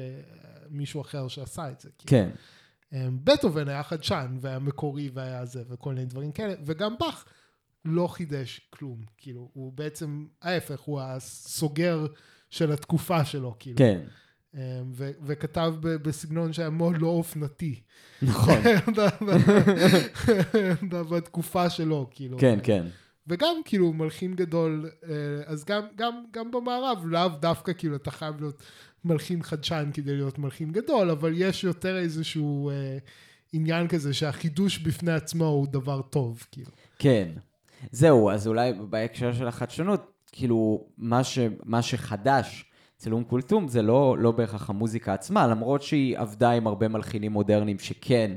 מישהו אחר שעשה את זה. כאילו. כן. אמ, בטהובן היה חדשן, והיה מקורי, והיה זה, וכל מיני דברים כאלה, וגם באך לא חידש כלום, כאילו, הוא בעצם, ההפך, הוא הסוגר של התקופה שלו, כאילו. כן. אמ, ו- וכתב ב- בסגנון שהיה מאוד לא אופנתי. נכון. בתקופה שלו, כאילו. כן, כן. וגם כאילו מלחין גדול, אה, אז גם, גם, גם במערב, לאו דווקא כאילו אתה חייב להיות מלחין חדשן כדי להיות מלחין גדול, אבל יש יותר איזשהו אה, עניין כזה שהחידוש בפני עצמו הוא דבר טוב, כאילו. כן. זהו, אז אולי בהקשר של החדשנות, כאילו, מה, ש, מה שחדש אצל אום כולתום זה לא, לא בהכרח המוזיקה עצמה, למרות שהיא עבדה עם הרבה מלחינים מודרניים שכן,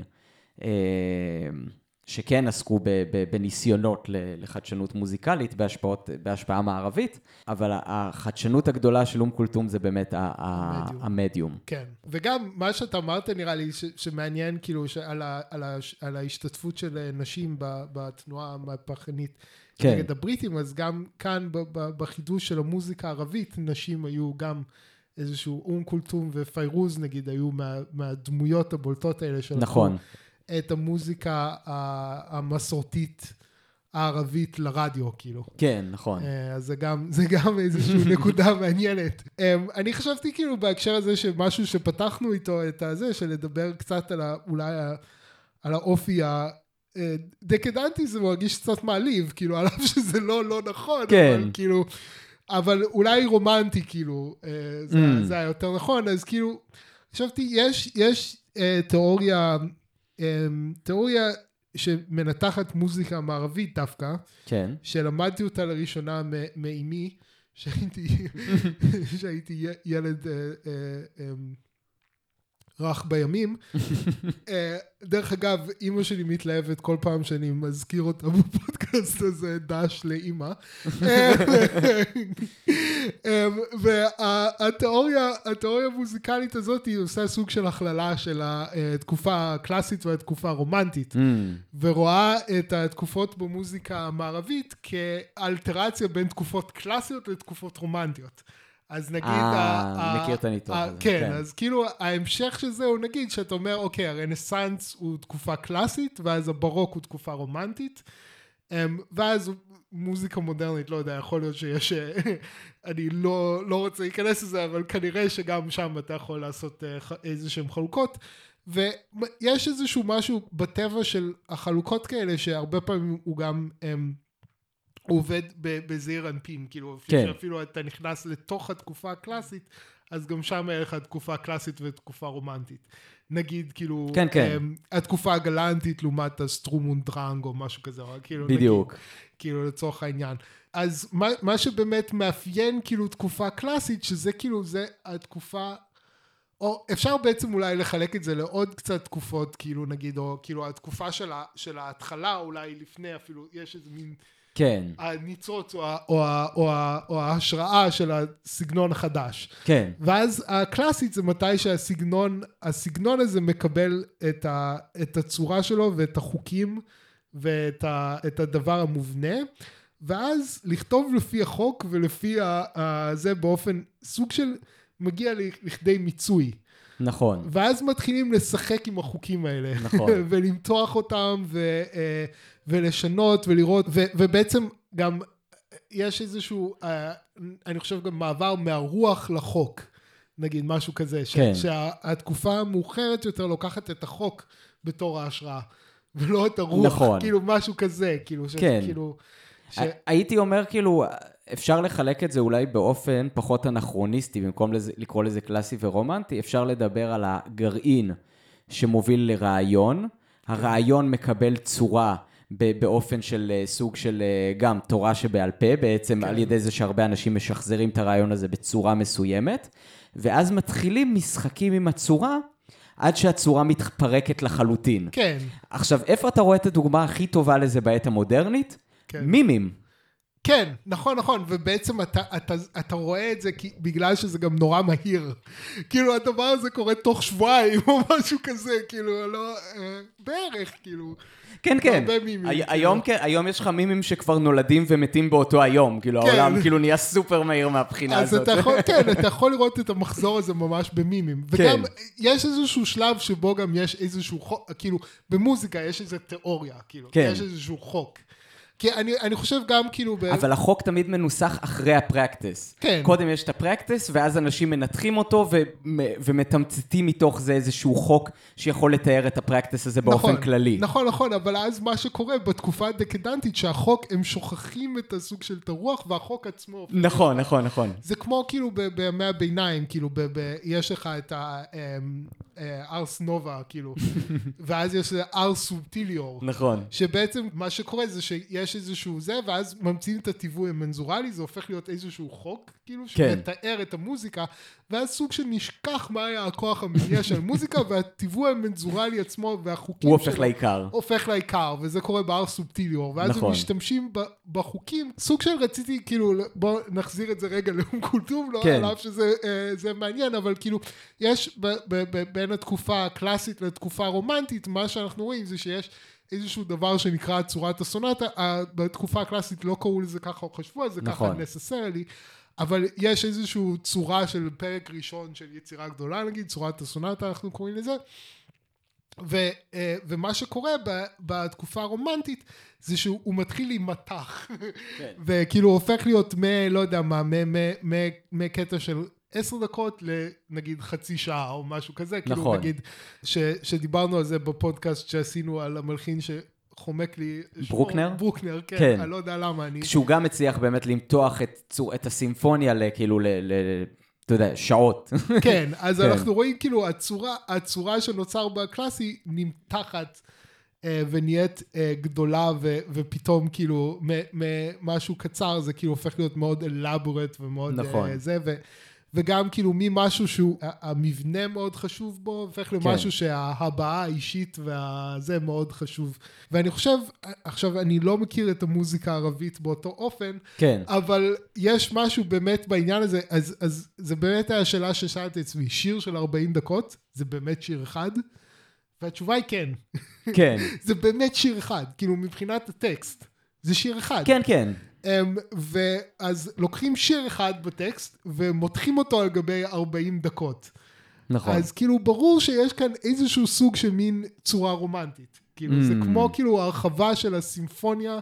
אה, שכן עסקו ב, ב, בניסיונות לחדשנות מוזיקלית בהשפעות, בהשפעה מערבית, אבל החדשנות הגדולה של אום כולתום זה באמת המדיום. המדיום. כן. וגם מה שאתה אמרת נראה לי ש, שמעניין כאילו על, ה, על, ה, על ההשתתפות של נשים בתנועה המהפכנית כן. נגד הבריטים, אז גם כאן בחידוש של המוזיקה הערבית, נשים היו גם איזשהו אום כולתום ופיירוז נגיד, היו מה, מהדמויות הבולטות האלה של נכון. את המוזיקה המסורתית הערבית לרדיו, כאילו. כן, נכון. אה, אז זה גם, זה גם איזושהי נקודה מעניינת. אמ, אני חשבתי כאילו בהקשר הזה שמשהו שפתחנו איתו את הזה, של לדבר קצת על ה, אולי ה, על האופי הדקדנטי, זה מרגיש קצת מעליב, כאילו, על אף שזה לא לא נכון, כן. אבל כאילו, אבל אולי רומנטי, כאילו, אה, זה, Mm. זה היה יותר נכון, אז כאילו, חשבתי, יש, יש אה, תיאוריה, אה, תיאוריה שמנתחת מוזיקה מערבית דווקא, כן. שלמדתי אותה לראשונה מאימי, שהייתי, שהייתי ילד אה, אה, אה, רך בימים. אה, דרך אגב, אימא שלי מתלהבת כל פעם שאני מזכיר אותה בפודקאסט הזה, דש לאימא. אה, אה, והתיאוריה, התיאוריה המוזיקלית הזאת היא עושה סוג של הכללה של התקופה הקלאסית והתקופה הרומנטית. Mm, ורואה את התקופות במוזיקה המערבית כאלטרציה בין תקופות קלאסיות לתקופות רומנטיות. אז נגיד... אה, אני מכיר את הניתוח הזה, כן, כן. אז כאילו ההמשך של זה הוא נגיד שאתה אומר, אוקיי, הרנסאנס הוא תקופה קלאסית, ואז הברוק הוא תקופה רומנטית, אמ, ואז מוזיקה מודרנית, לא יודע, יכול להיות שיש... אה, אני לא, לא רוצה להיכנס לזה, אבל כנראה שגם שם אתה יכול לעשות אה, איזה שהן חלוקות. ויש איזשהו משהו בטבע של החלוקות כאלה, שהרבה פעמים הוא גם... הם, הוא עובד בזעיר אנפין, כאילו, כן. אפילו אתה נכנס לתוך התקופה הקלאסית, אז גם שם היה לך תקופה קלאסית ותקופה רומנטית. נגיד, כאילו, כן, כן. um, התקופה הגלנטית לעומת הסטרומון דרנג או משהו כזה, כאילו, בדיוק. נגיד, כאילו, לצורך העניין. אז מה, מה שבאמת מאפיין, כאילו, תקופה קלאסית, שזה כאילו, זה התקופה... או אפשר בעצם אולי לחלק את זה לעוד קצת תקופות, כאילו נגיד, או כאילו התקופה של, ה, של ההתחלה, אולי לפני אפילו, יש איזה מין כן, הניצוץ או, או, או, או ההשראה של הסגנון החדש. כן, ואז הקלאסית זה מתי שהסגנון, הסגנון הזה מקבל את, ה, את הצורה שלו ואת החוקים ואת ה, את הדבר המובנה, ואז לכתוב לפי החוק ולפי ה, ה, זה באופן, סוג של, מגיע לכדי מיצוי. נכון. ואז מתחילים לשחק עם החוקים האלה. נכון. ולמתוח אותם ו, אה, ולשנות ולראות, ו, ובעצם גם יש איזשהו, אה, אני חושב גם מעבר מהרוח לחוק, נגיד משהו כזה. ש, כן. שהתקופה המאוחרת יותר לוקחת את החוק בתור ההשראה, ולא את הרוח, נכון. כאילו משהו כזה, כאילו, ש, כן. כאילו, ש... הייתי אומר כאילו, אפשר לחלק את זה אולי באופן פחות אנכרוניסטי, במקום לזה, לקרוא לזה קלאסי ורומנטי, אפשר לדבר על הגרעין שמוביל לרעיון. הרעיון מקבל צורה באופן של אה, סוג של אה, גם תורה שבעל פה, בעצם כן. על ידי זה שהרבה אנשים משחזרים את הרעיון הזה בצורה מסוימת, ואז מתחילים משחקים עם הצורה. עד שהצורה מתפרקת לחלוטין. כן, עכשיו, איפה אתה רואה את הדוגמה הכי טובה לזה בעת המודרנית? כן. מימים. כן, נכון, נכון, ובעצם אתה, אתה, אתה רואה את זה כי, בגלל שזה גם נורא מהיר. כאילו, הדבר הזה קורה תוך שבועיים או משהו כזה, כאילו, לא, אה, בערך, כאילו. כן, כן. הרבה מימים, הי- כאילו. היום, כן, היום יש לך מימים שכבר נולדים ומתים באותו היום. כאילו, כן. העולם כאילו נהיה סופר מהיר מהבחינה אז הזאת. אתה יכול, כן, אתה יכול לראות את המחזור הזה ממש במימים. וגם, יש איזשהו שלב שבו גם יש איזשהו חוק, כאילו, במוזיקה יש איזו תיאוריה, כאילו, כן. יש איזשהו חוק. כי אני, אני חושב גם, כאילו, ב... אבל החוק תמיד מנוסח אחרי הפרקטיס. כן. קודם יש את הפרקטיס, ואז אנשים מנתחים אותו ו- ומתמצתים מתוך זה איזשהו חוק שיכול לתאר את הפרקטיס הזה באופן נכון, כללי. נכון, נכון, אבל אז מה שקורה בתקופה הדקדנטית, שהחוק, הם שוכחים את הסוג של את הרוח, והחוק עצמו... נכון, נכון, נכון. זה כמו כאילו ב- בימי הביניים, כאילו, ב- ב- יש לך את הארס נובה, כאילו, ואז יש ארס סובטיליור. נכון. שבעצם מה שקורה זה שיש איזשהו זה, ואז ממציאים את הטיווי המנזורלי, זה הופך להיות איזשהו חוק, כאילו, כן. שמתאר את המוזיקה, ואז סוג של נשכח מה היה הכוח המניע של המוזיקה, והטיווי המנזורלי עצמו והחוקים הוא הופך שלו לעיקר. הופך לעיקר, וזה קורה באר סובטיליור, ואז נכון. הם משתמשים בחוקים, סוג של רציתי, כאילו, בוא נחזיר את זה רגע לאום כולתום, לא כן. על אף שזה אה, מעניין, אבל כאילו, יש ב- ב- ב- בין התקופה הקלאסית לתקופה הרומנטית, מה שאנחנו רואים זה שיש איזשהו דבר שנקרא צורת הסונטה, בתקופה הקלאסית לא קראו לזה ככה או חשבו על זה נכון. ככה necessarily, אבל יש איזושהי צורה של פרק ראשון של יצירה גדולה נגיד, צורת הסונטה אנחנו קוראים לזה. ו, אה, ומה שקורה ב, בתקופה הרומנטית זה שהוא מתחיל להימתח כן. וכאילו הופך להיות מ... לא יודע מה, מקטע של עשר דקות לנגיד חצי שעה או משהו כזה, כאילו נכון. נגיד ש, שדיברנו על זה בפודקאסט שעשינו על המלחין שחומק לי, שמו- ברוקנר? ברוקנר, כן, כן. אני לא יודע למה אני, שהוא גם הצליח באמת למתוח את, צור, את הסימפוניה לכאילו, ל, ל, אתה יודע, שעות. כן, אז כן. אנחנו רואים כאילו הצורה, הצורה שנוצר בקלאסי נמתחת אה, ונהיית אה, גדולה ו, ופתאום כאילו מ- ממשהו קצר זה כאילו הופך להיות מאוד אלאבורט ומאוד נכון. אה, זה ו, וגם כאילו ממשהו שהוא המבנה מאוד חשוב בו הופך למשהו כן. שההבעה האישית והזה מאוד חשוב ואני חושב עכשיו אני לא מכיר את המוזיקה הערבית באותו אופן כן. אבל יש משהו באמת בעניין הזה, אז, אז זה באמת היה השאלה ששאלתי עצמי, שיר של 40 דקות, זה באמת שיר אחד? והתשובה היא כן, כן. זה באמת שיר אחד, כאילו מבחינת הטקסט, זה שיר אחד. כן, כן. Um, ואז לוקחים שיר אחד בטקסט ומותחים אותו על גבי 40 דקות. נכון. אז כאילו ברור שיש כאן איזשהו סוג של מין צורה רומנטית. כאילו זה Mm. כמו כאילו הרחבה של הסימפוניה,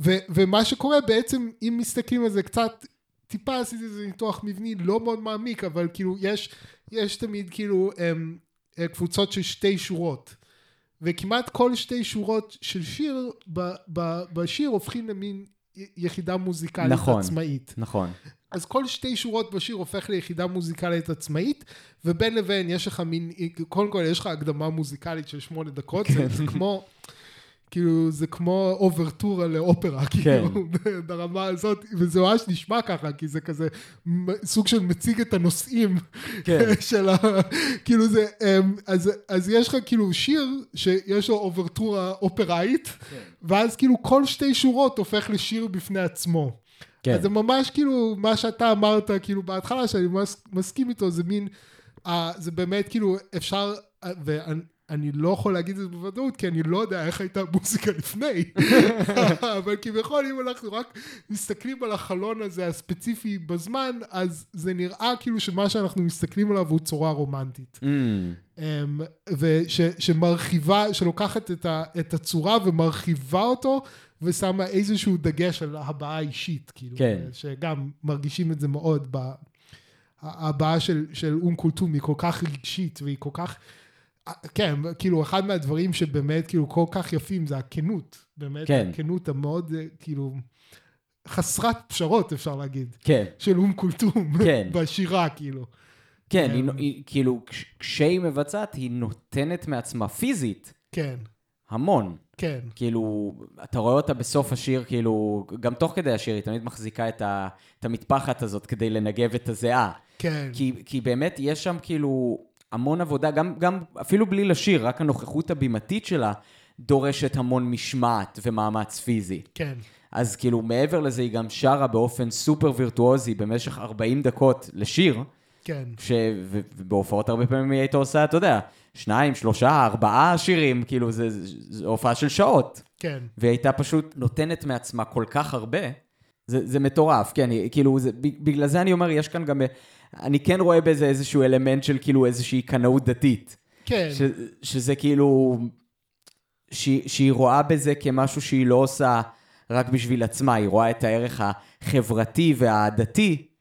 ו- ומה שקורה בעצם, אם מסתכלים על זה קצת, טיפה עשיתי איזה ניתוח מבני לא מאוד מעמיק, אבל כאילו יש, יש תמיד כאילו, אמ, אה, קבוצות של שתי שורות. וכמעט כל שתי שורות של שיר, ב, ב, בשיר הופכים למין יחידה מוזיקלית נכון. עצמאית. נכון. אז כל שתי שורות בשיר הופך ליחידה מוזיקלית עצמאית, ובין לבין יש לך מין, קודם כל יש לך הקדמה מוזיקלית של שמונה דקות, זה, זה כמו, כאילו, זה כמו אוברטורה לאופרה, כאילו, ברמה הזאת, וזה ממש נשמע ככה, כי זה כזה סוג של מציג את הנושאים כן. של ה... כאילו זה, אמ, אז, אז יש לך כאילו שיר שיש לו אוברטורה אופראית, ואז כאילו כל שתי שורות הופך לשיר בפני עצמו. כן. אז זה ממש כאילו מה שאתה אמרת כאילו בהתחלה שאני מס, מסכים איתו זה מין זה באמת כאילו אפשר ואני אני לא יכול להגיד את זה בוודאות כי אני לא יודע איך הייתה מוזיקה לפני. אבל כביכול אם אנחנו רק מסתכלים על החלון הזה הספציפי בזמן אז זה נראה כאילו שמה שאנחנו מסתכלים עליו הוא צורה רומנטית. Mm, אמ, ושמרחיבה, שלוקחת את, ה, את הצורה ומרחיבה אותו, ושמה איזשהו דגש על הבעה אישית, כאילו, כן. שגם מרגישים את זה מאוד, ב, ההבעה של, של אום כולתום היא כל כך רגשית והיא כל כך, כן, כאילו אחד מהדברים שבאמת כאילו כל כך יפים זה הכנות, באמת, כן. הכנות המאוד אה, כאילו חסרת פשרות אפשר להגיד, כן. של אום כולתום, כן. בשירה כאילו. כן, היא, אמ, היא, כאילו, כש- כשהיא מבצעת, היא נותנת מעצמה פיזית כן, המון. כן. כאילו, אתה רואה אותה בסוף השיר, כאילו, גם תוך כדי השיר, היא תמיד מחזיקה את, ה, את המטפחת הזאת כדי לנגב את הזיעה. כן, כי, כי באמת יש שם כאילו המון עבודה, גם, גם אפילו בלי לשיר, רק הנוכחות הבימתית שלה דורשת המון משמעת ומאמץ פיזי. כן, אז כאילו, מעבר לזה, היא גם שרה באופן סופר וירטואוזי במשך 40 דקות לשיר, כן, ש... ובהופעות הרבה פעמים היא הייתה עושה, אתה יודע, שניים, שלושה, ארבעה שירים, כאילו, זה, זה, זה הופעה של שעות. כן, והיא הייתה פשוט נותנת מעצמה כל כך הרבה, זה, זה מטורף, כן, היא- כאילו, זה, בגלל זה אני אומר, יש כאן גם, אני כן רואה בזה איזשהו אלמנט של כאילו איזושהי קנאות דתית. כן, ש, שזה כאילו, שהיא, שהיא רואה בזה כמשהו שהיא לא עושה רק בשביל עצמה, היא רואה את הערך החברתי והדתי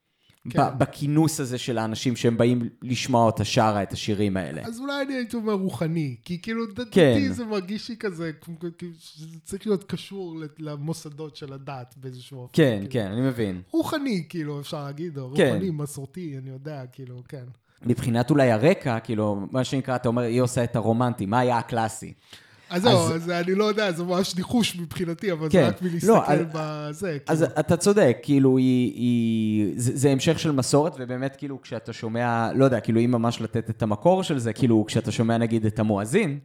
כן. בכינוס הזה של האנשים שהם באים לשמוע אותה שרה את השירים האלה. אז אולי אני הייתי אומר רוחני, כי כאילו דתי כן. זה מרגיש לי כזה, כאילו שזה צריך להיות קשור למוסדות של הדת באיזשהו אופן. כן, כאילו. כן, אני מבין. רוחני, כאילו, אפשר להגיד, או כן. רוחני, מסורתי, אני יודע, כאילו, כן. מבחינת אולי הרקע, כאילו, מה שנקרא, אתה אומר, היא עושה את הרומנטי, מה היה הקלאסי? אז זהו, אז- אז אני לא יודע, זה ממש ניחוש מבחינתי, אבל כן. זה רק לא, מלהסתכל אז- בזה. אז כאילו. אתה צודק, כאילו, היא, היא, זה, זה המשך של מסורת, ובאמת, כאילו, כשאתה שומע, לא יודע, כאילו, אם ממש לתת את המקור של זה, כאילו, כשאתה שומע, נגיד, את המואזין.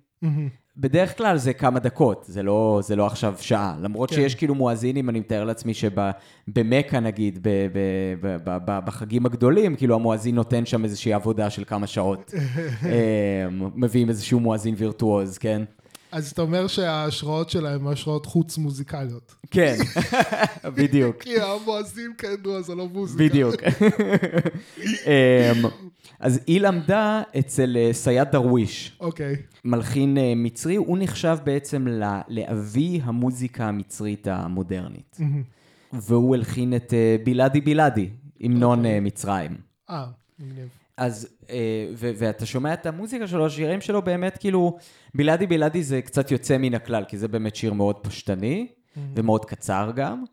בדרך כלל זה כמה דקות, זה לא, זה לא עכשיו שעה. למרות כן. שיש כאילו מואזינים, אני מתאר לעצמי שבמכה נגיד, ב, ב, ב, ב, ב, בחגים הגדולים, כאילו המואזין נותן שם איזושהי עבודה של כמה שעות. אה, מביאים איזשהו מואזין וירטואוז, כן? אז אתה אומר שההשראות שלהם הן השראות חוץ מוזיקליות. כן, בדיוק. כי המואזין כידוע זה לא מוזיקה. בדיוק. אמ, אז היא למדה אצל אה, סייד דרוויש, אוקיי, מלחין אה, מצרי, הוא נחשב בעצם לאבי המוזיקה המצרית המודרנית. והוא הלחין את אה, בילאדי בילאדי, המנון אוקיי. מצרים. אה, מגניב. אז, אה, ו- ואתה שומע את המוזיקה שלו, השירים שלו באמת כאילו, בילאדי בילאדי זה קצת יוצא מן הכלל, כי זה באמת שיר מאוד פשטני, ומאוד קצר גם,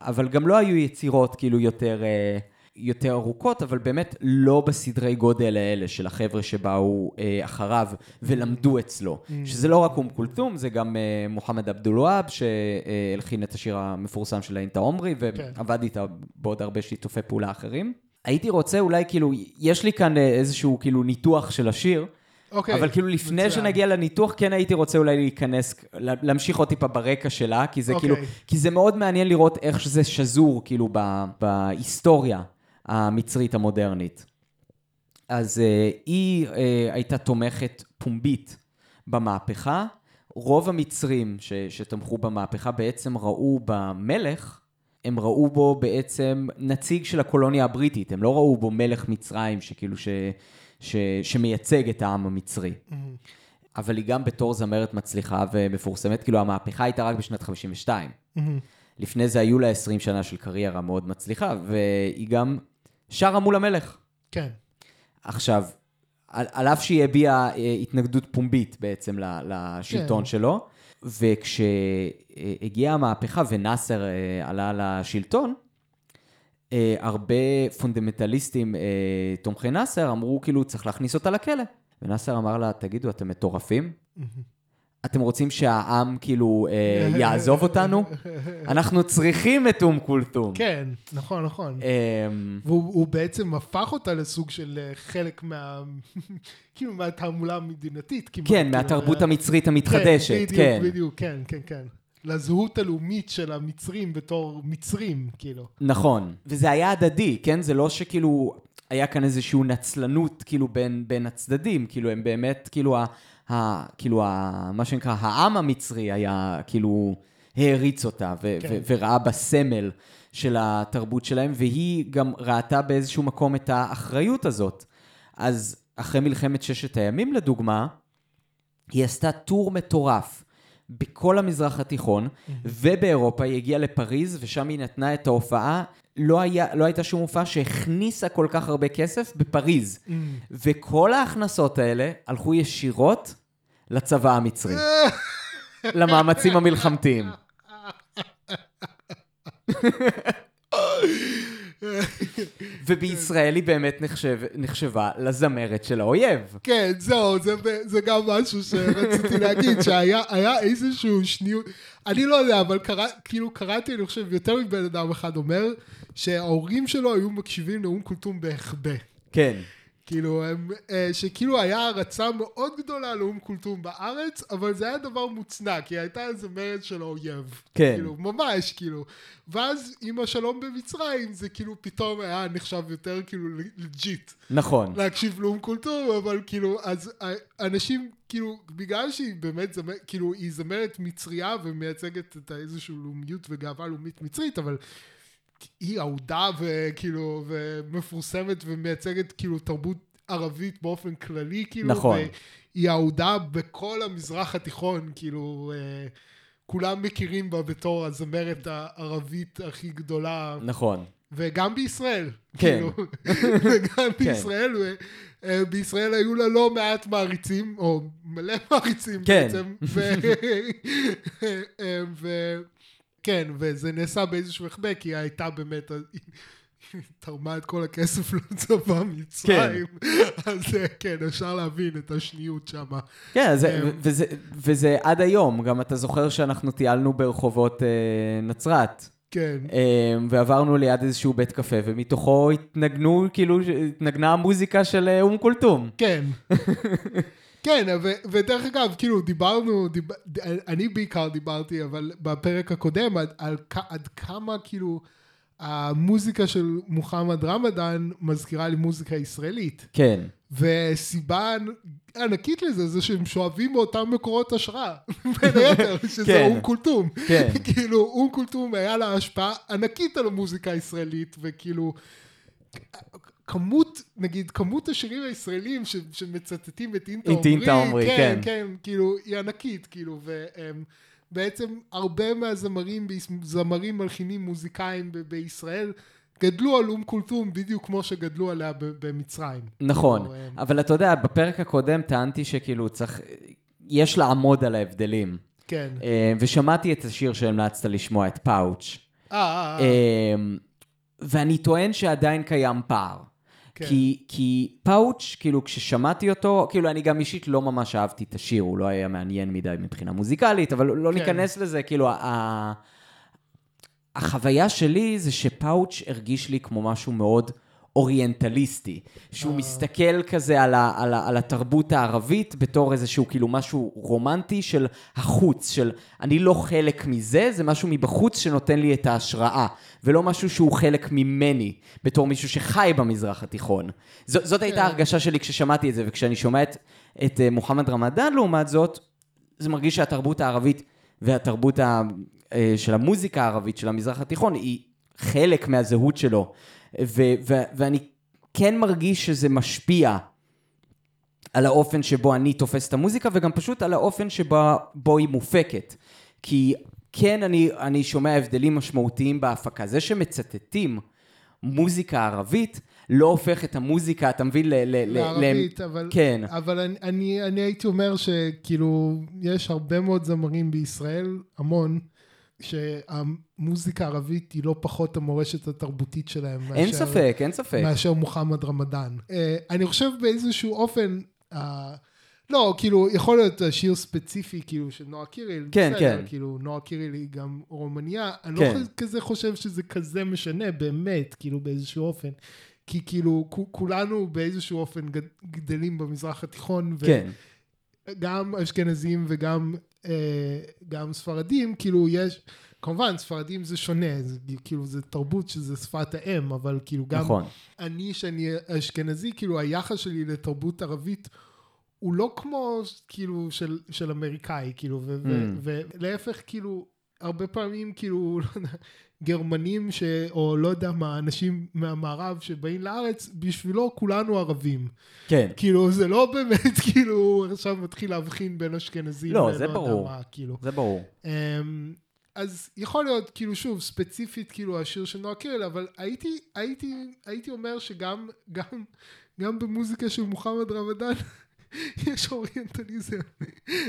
אבל גם לא היו יצירות כאילו יותר, אה, יותר ארוכות, אבל באמת לא בסדרי גודל האלה של החבר'ה שבאו אה, אחריו ולמדו אצלו. שזה לא רק אום כולתום, זה גם מוחמד עבדולוהב, שהלחין את השיר המפורסם של האינטה עומרי, ועבד איתה בעוד הרבה שיתופי פעולה אחרים. הייתי רוצה אולי כאילו, יש לי כאן אה, איזשהו כאילו ניתוח של השיר, אוקיי. אבל כאילו לפני מצוין. שנגיע לניתוח, כן הייתי רוצה אולי להיכנס, להמשיך עוד טיפה ברקע שלה, כי זה אוקיי. כאילו, כי זה מאוד מעניין לראות איך שזה שזור כאילו ב, בהיסטוריה המצרית המודרנית. אז uh, היא uh, הייתה תומכת פומבית במהפכה. רוב המצרים ש, שתמכו במהפכה בעצם ראו במלך, הם ראו בו בעצם נציג של הקולוניה הבריטית, הם לא ראו בו מלך מצרים שכאילו ש, ש, שמייצג את העם המצרי. מהמם. אבל היא גם בתור זמרת מצליחה ומפורסמת, כאילו המהפכה הייתה רק בשנת 52. מהמם. לפני זה היו לה 20 שנה של קריירה מאוד מצליחה, והיא גם שרה מול המלך. כן. עכשיו, על, על אף שהיא הביעה אה, התנגדות פומבית בעצם לשלטון כן. שלו, וכשהגיעה המהפכה ונאסר אה, עלה לשלטון, אה, הרבה פונדמנטליסטים אה, תומכי נאסר אמרו כאילו צריך להכניס אותה לכלא. ונאסר אמר לה, תגידו, אתם מטורפים? אתם רוצים שהעם כאילו אה, יעזוב אותנו? אנחנו צריכים את אום כולתום. כן, נכון, נכון. אמ, והוא הוא בעצם הפך אותה לסוג של אה, חלק מה... כאילו מהתעמולה המדינתית כמעט. כן, כאילו, מהתרבות המצרית המתחדשת, בדיוק, כן. בדיוק, כן, כן, כן. לזהות הלאומית של המצרים בתור מצרים, כאילו. נכון, וזה היה הדדי, כן? זה לא שכאילו היה כאן איזושהי נצלנות כאילו בין, בין הצדדים, כאילו הם באמת, כאילו, ה, ה, כאילו ה, מה שנקרא, העם המצרי היה כאילו העריץ אותה ו, כן. ו, וראה בה סמל של התרבות שלהם, והיא גם ראתה באיזשהו מקום את האחריות הזאת. אז אחרי מלחמת ששת הימים, לדוגמה, היא עשתה טור מטורף בכל המזרח התיכון, ובאירופה היא הגיעה לפריז, ושם היא נתנה את ההופעה. לא, היה, לא הייתה שום הופעה שהכניסה כל כך הרבה כסף בפריז. וכל ההכנסות האלה הלכו ישירות לצבא המצרי, למאמצים המלחמתיים. ובישראל היא באמת נחשב, נחשבה לזמרת של האויב. כן, זהו, זה, זה גם משהו שרציתי להגיד, שהיה היה איזשהו שניות, אני לא יודע, אבל קרא, כאילו קראתי, אני חושב, יותר מבן אדם אחד אומר, שההורים שלו היו מקשיבים לאום כולתום בהחבא. כן, כאילו, הם, אה, שכאילו היה הערצה מאוד גדולה לאום כולתום בארץ, אבל זה היה דבר מוצנע, כי הייתה זמרת של האויב. כן. כאילו, ממש, כאילו. ואז עם השלום במצרים, זה כאילו פתאום היה נחשב יותר כאילו לג'יט. נכון. להקשיב לאום כולתום, אבל כאילו, אז ה- אנשים, כאילו, בגלל שהיא באמת זמרת, כאילו, היא זמרת מצריה ומייצגת את איזושהי לאומיות וגאווה לאומית מצרית, אבל היא אהודה וכאילו, ומפורסמת ומייצגת כאילו תרבות ערבית באופן כללי, כאילו, נכון. והיא אהודה בכל המזרח התיכון, כאילו, אה, כולם מכירים בה בתור הזמרת הערבית הכי גדולה נכון. וגם בישראל. כן. כאילו, וגם בישראל, ו- אה, בישראל היו לה לא מעט מעריצים, או מלא מעריצים כן. בעצם. ו- אה, ו- כן, וזה נעשה באיזשהו החבא, כי היא הייתה באמת, היא תרמה את כל הכסף לצבא מצרים. אז אה, כן, אפשר להבין את השניות שם. כן, זה, אה, וזה, וזה עד היום. גם אתה זוכר שאנחנו טיילנו ברחובות אה, נצרת. כן. אה, ועברנו ליד איזשהו בית קפה, ומתוכו התנגנו, כאילו, התנגנה המוזיקה של אה, אום כולתום. כן. כן, ו- ודרך אגב, כאילו, דיברנו, דיב... אני בעיקר דיברתי, אבל בפרק הקודם, עד, על, כ- עד כמה, כאילו, המוזיקה של מוחמד רמדאן מזכירה לי מוזיקה ישראלית. כן, וסיבה ענקית לזה, זה שהם שואבים מאותם מקורות השראה, בין היתר, שזה כן. אום כולתום. כן. כאילו, אום כולתום היה לה השפעה ענקית על המוזיקה הישראלית, וכאילו, כמות, נגיד, כמות השירים הישראלים ש, שמצטטים את אינטה עומרי, אינטה עומרי, כן, כן. כן, כאילו, היא ענקית, כאילו, ובעצם הרבה מהזמרים, זמרים, מלחינים, מוזיקאים ב- בישראל, גדלו על אום כולתום בדיוק כמו שגדלו עליה במצרים. נכון. אה, אבל אתה יודע, בפרק הקודם טענתי שכאילו צריך, יש לעמוד על ההבדלים. כן. אה, ושמעתי את השיר שהמלצת לשמוע, את פאוץ'. אה, אה, אה, אה, ואני טוען שעדיין קיים פער. כן. כי, כי פאוץ', כאילו, כששמעתי אותו, כאילו, אני גם אישית לא ממש אהבתי את השיר, הוא לא היה מעניין מדי מבחינה מוזיקלית, אבל לא כן. ניכנס לזה, כאילו, ה- החוויה שלי זה שפאוץ' הרגיש לי כמו משהו מאוד אוריינטליסטי, שהוא אה. מסתכל כזה על, ה, על, ה, על התרבות הערבית בתור איזשהו כאילו משהו רומנטי של החוץ, של אני לא חלק מזה, זה משהו מבחוץ שנותן לי את ההשראה, ולא משהו שהוא חלק ממני, בתור מישהו שחי במזרח התיכון. ז, זאת הייתה כן. ההרגשה שלי כששמעתי את זה, וכשאני שומע את, את אה, מוחמד רמדאן לעומת זאת, זה מרגיש שהתרבות הערבית והתרבות ה, אה, של המוזיקה הערבית של המזרח התיכון היא חלק מהזהות שלו. ו, ו, ואני כן מרגיש שזה משפיע על האופן שבו אני תופס את המוזיקה, וגם פשוט על האופן שבו בו היא מופקת. כי כן, אני, אני שומע הבדלים משמעותיים בהפקה. זה שמצטטים מוזיקה ערבית לא הופך את המוזיקה, אתה מבין. ל- ל- לערבית, ל- אבל... כן, אבל אני, אני, אני הייתי אומר שכאילו, יש הרבה מאוד זמרים בישראל, המון, שהמוזיקה הערבית היא לא פחות המורשת התרבותית שלהם. אין מאשר- ספק, אין ספק. מאשר מוחמד רמדאן. Uh, אני חושב באיזשהו אופן, uh, לא, כאילו, יכול להיות שיר ספציפי, כאילו, של נועה קיריל, כן, בסדר, כן. כאילו, נועה קיריל היא גם רומניה, אני כן. לא כזה חושב שזה כזה משנה, באמת, כאילו, באיזשהו אופן. כי כאילו, כולנו באיזשהו אופן גד- גדלים במזרח התיכון, ו- כן, גם אשכנזים וגם אה, גם ספרדים, כאילו יש, כמובן ספרדים זה שונה, זה, כאילו זה תרבות שזה שפת האם, אבל כאילו גם נכון. אני שאני אשכנזי, כאילו היחס שלי לתרבות ערבית הוא לא כמו כאילו של, של אמריקאי, כאילו, Mm. ולהפך כאילו, הרבה פעמים כאילו, לא גרמנים ש... או לא יודע מה, אנשים מהמערב שבאים לארץ, בשבילו כולנו ערבים. כן. כאילו, זה לא באמת, כאילו, עכשיו מתחיל להבחין בין אשכנזים. לא, זה ברור. מה, כאילו. זה ברור. אמ, אז יכול להיות, כאילו, שוב, ספציפית, כאילו, השיר של נועה קירל, אבל הייתי, הייתי, הייתי אומר שגם, גם, גם במוזיקה של מוחמד רמדאן, יש אוריינטליזם.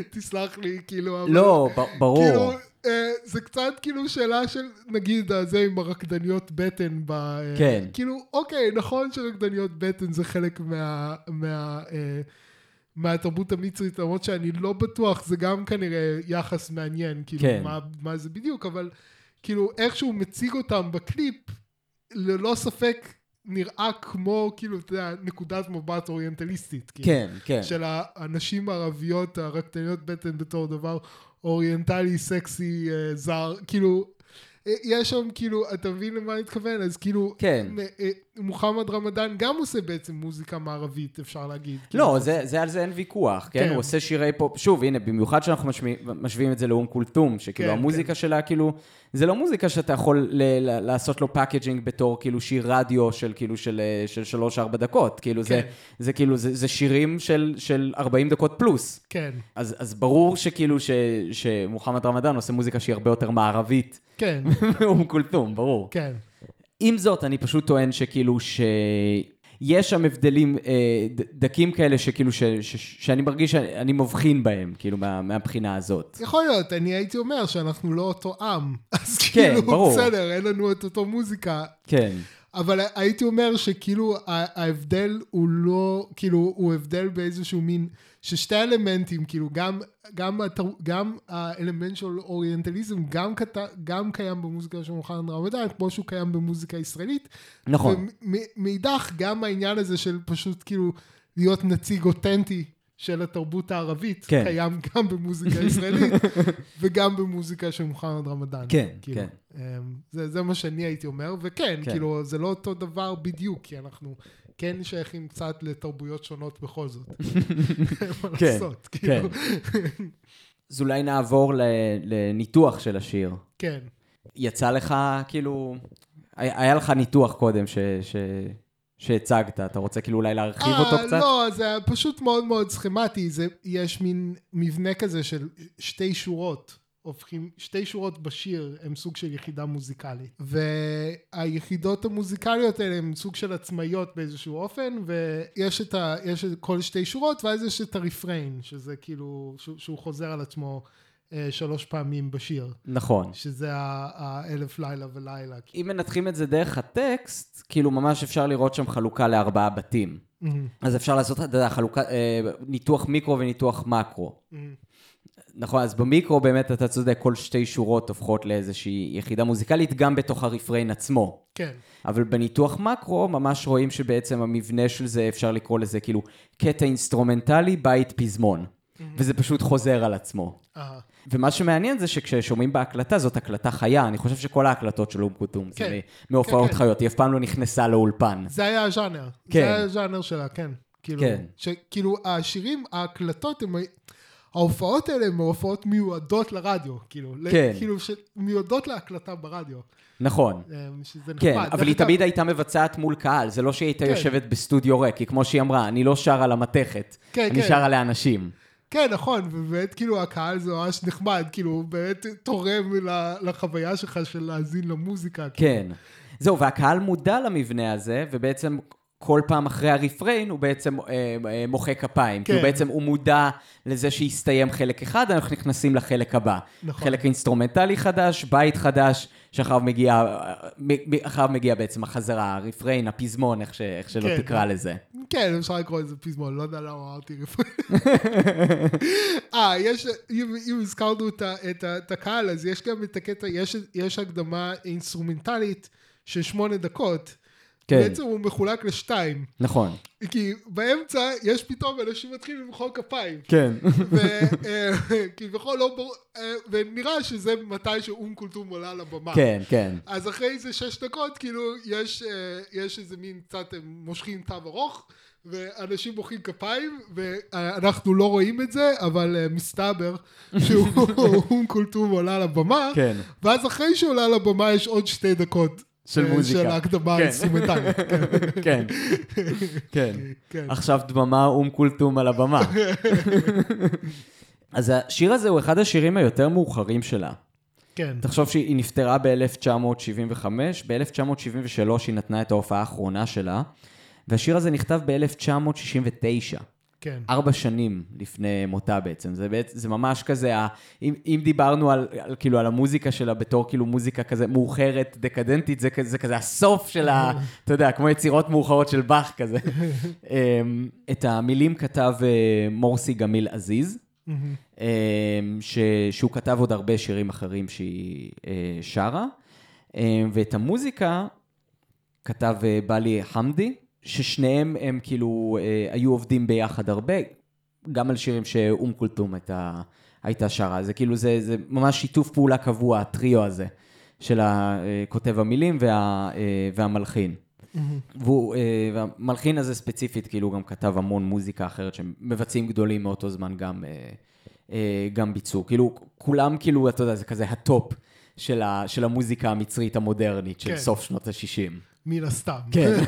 תסלח לי, כאילו, אבל... לא, ברור. כאילו, אה, זה קצת כאילו שאלה של, נגיד, הזה עם הרקדניות בטן ב... אה, כן. כאילו, אוקיי, נכון שרקדניות בטן זה חלק מה... מה אה, מהתרבות המצרית, למרות שאני לא בטוח, זה גם כנראה יחס מעניין, כאילו, כן. מה, מה זה בדיוק, אבל כאילו, איך שהוא מציג אותם בקליפ, ללא ספק נראה כמו, כאילו, אתה יודע, נקודת מבט אוריינטליסטית. כאילו. כן, כן. של הנשים הערביות, הרקדניות בטן בתור דבר אוריינטלי, סקסי, אה, זר, כאילו, אה, יש שם כאילו, אתה מבין למה אני מתכוון? אז כאילו, כן. אה, מוחמד רמדאן גם עושה בעצם מוזיקה מערבית, אפשר להגיד. לא, כאילו, זה, זה על זה אין ויכוח, כן? כן. הוא עושה שירי פופ, שוב, הנה, במיוחד שאנחנו משמיע, משווים את זה לאום כולתום, שכאילו כן, המוזיקה שלה, כאילו, זה לא מוזיקה שאתה יכול ל- ל- לעשות לו packaging בתור כאילו שיר רדיו של כאילו של, אה, של שלוש-ארבע דקות, כאילו זה, כן. זה כאילו, זה, זה שירים של, של 40 דקות פלוס. כן, אז, אז ברור שכאילו ש, שמוחמד רמדאן עושה מוזיקה שהיא הרבה יותר מערבית כן, מאום כולתום, ברור. כן. עם זאת, אני פשוט טוען שכאילו ש... יש שם הבדלים אה, דקים כאלה שכאילו, ש, ש, שאני מרגיש שאני מבחין בהם, כאילו, מה, מהבחינה הזאת. יכול להיות, אני הייתי אומר שאנחנו לא אותו עם. אז כן, כאילו, ברור. בסדר, אין לנו את אותו מוזיקה. כן, אבל הייתי אומר שכאילו ההבדל הוא לא, כאילו הוא הבדל באיזשהו מין, ששתי אלמנטים, כאילו גם, גם, גם האלמנט של אוריינטליזם גם, קט, גם קיים במוזיקה של מוחמד רמדאן, כמו שהוא קיים במוזיקה ישראלית. נכון. ומאידך גם העניין הזה של פשוט כאילו להיות נציג אותנטי של התרבות הערבית, כן. קיים גם במוזיקה ישראלית וגם במוזיקה של מוחמד רמדאן. כן, כאילו, כן. אמ, זה, זה מה שאני הייתי אומר, וכן, כן. כאילו, זה לא אותו דבר בדיוק, כי אנחנו כן שייכים קצת לתרבויות שונות בכל זאת. מה כן, לעשות, כאילו, אז אולי נעבור לניתוח של השיר. כן. יצא לך, כאילו... היה לך ניתוח קודם ש, ש, שהצגת, אתה רוצה כאילו אולי להרחיב אה, אותו קצת? לא, זה פשוט מאוד מאוד סכמטי, זה, יש מין מבנה כזה של שתי שורות. הופכים, שתי שורות בשיר הם סוג של יחידה מוזיקלית. והיחידות המוזיקליות האלה הן סוג של עצמאיות באיזשהו אופן, ויש את ה... יש את כל שתי שורות, ואז יש את הרפריין, שזה כאילו, שהוא, שהוא חוזר על עצמו שלוש פעמים בשיר. נכון. שזה האלף לילה ולילה. אם מנתחים את זה דרך הטקסט, כאילו ממש אפשר לראות שם חלוקה לארבעה בתים. מהמם, אז אפשר לעשות, אתה יודע, חלוקה, אה, ניתוח מיקרו וניתוח מקרו. מהמם. נכון, אז במיקרו באמת אתה צודק, כל שתי שורות הופכות לאיזושהי יחידה מוזיקלית, גם בתוך הרפריין עצמו. כן, אבל בניתוח מקרו ממש רואים שבעצם המבנה של זה, אפשר לקרוא לזה כאילו קטע אינסטרומנטלי, בית פזמון. וזה פשוט חוזר על עצמו. אה, ומה שמעניין זה שכששומעים בהקלטה, זאת הקלטה חיה. אני חושב שכל ההקלטות של אום כותום כן. זה מהופעות כן, כן. חיות, היא אף פעם לא נכנסה לאולפן. זה היה הז'אנר. כן. זה היה הז'אנר שלה, כן. כאילו, כן. שכאילו השירים, ההקלטות, הם, ההופעות האלה הן הופעות מיועדות לרדיו, כאילו. כן. כאילו, מיועדות להקלטה ברדיו. נכון. אמ, שזה נחמד. כן, אבל היא תמיד הייתה מבצעת מול קהל, זה לא שהיא הייתה כן. יושבת בסטודיו ריק, כי כמו שהיא אמרה, אני לא שרה למתכת, כן, אני כן. שרה לאנשים. כן, נכון, ובאמת כאילו הקהל זה ממש נחמד, כאילו, באמת תורם לחוויה שלך של להאזין למוזיקה. כאילו. כן. זהו, והקהל מודע למבנה הזה, ובעצם כל פעם אחרי הרפריין הוא בעצם אה, אה, מוחא כפיים. כן. כאילו בעצם הוא מודע לזה שהסתיים חלק אחד, אנחנו נכנסים לחלק הבא. נכון. חלק אינסטרומנטלי חדש, בית חדש, שאחריו מגיע, אה, אחריו מגיע בעצם החזרה, הרפריין, הפזמון, איך, ש, איך שלא כן, תקרא כן. לזה. כן, אפשר לקרוא לזה פזמון, לא יודע למה אמרתי רפואי. אה, יש, אם, אם הזכרנו את, את, את הקהל, אז יש גם את הקטע, יש, יש הקדמה אינסטרומנטלית של שמונה דקות. כן. בעצם הוא מחולק לשתיים. נכון. כי באמצע יש פתאום אנשים מתחילים למחוא כפיים. כן. וכביכול לא ברור, אה, ונראה שזה מתי שאום כולתום עולה לבמה. כן, כן. אז אחרי איזה שש דקות, כאילו, יש, אה, יש איזה מין קצת, הם מושכים תו ארוך, ואנשים מוחאים כפיים, ואנחנו לא רואים את זה, אבל אה, מסתבר שהוא אום כולתום עולה לבמה, כן. ואז אחרי שהוא עולה לבמה יש עוד שתי דקות. של אה, מוזיקה. של ההקדמה כן. האינסטרומנטלית. כן. כן. כן. עכשיו דממה אום כולתום על הבמה. אז השיר הזה הוא אחד השירים היותר מאוחרים שלה. כן. תחשוב שהיא נפטרה ב-1975, ב-1973 היא נתנה את ההופעה האחרונה שלה, והשיר הזה נכתב ב-1969. כן. ארבע שנים לפני מותה בעצם. זה, בעצם, זה ממש כזה, אם, אם דיברנו על, על, כאילו, על המוזיקה שלה בתור כאילו מוזיקה כזה מאוחרת, דקדנטית, זה, זה כזה הסוף של ה... אתה יודע, כמו יצירות מאוחרות של באך כזה. אמ, את המילים כתב אה, מורסי גמיל עזיז. אמ, ש, שהוא כתב עוד הרבה שירים אחרים שהיא אה, שרה, אמ, ואת המוזיקה כתב אה, בלי חמדי, ששניהם הם כאילו אה, היו עובדים ביחד הרבה, גם על שירים שאום כולתום הייתה, הייתה שרה. זה כאילו, זה, זה ממש שיתוף פעולה קבוע, הטריו הזה, של הכותב המילים וה, אה, והמלחין. והוא, אה, והמלחין הזה ספציפית, כאילו, גם כתב המון מוזיקה אחרת שמבצעים גדולים מאותו זמן גם, אה, אה, גם ביצעו. כאילו, כולם, כאילו, אתה יודע, זה כזה ה top של, ה, של המוזיקה המצרית המודרנית של כן. סוף שנות ה-60. מן הסתם. כן.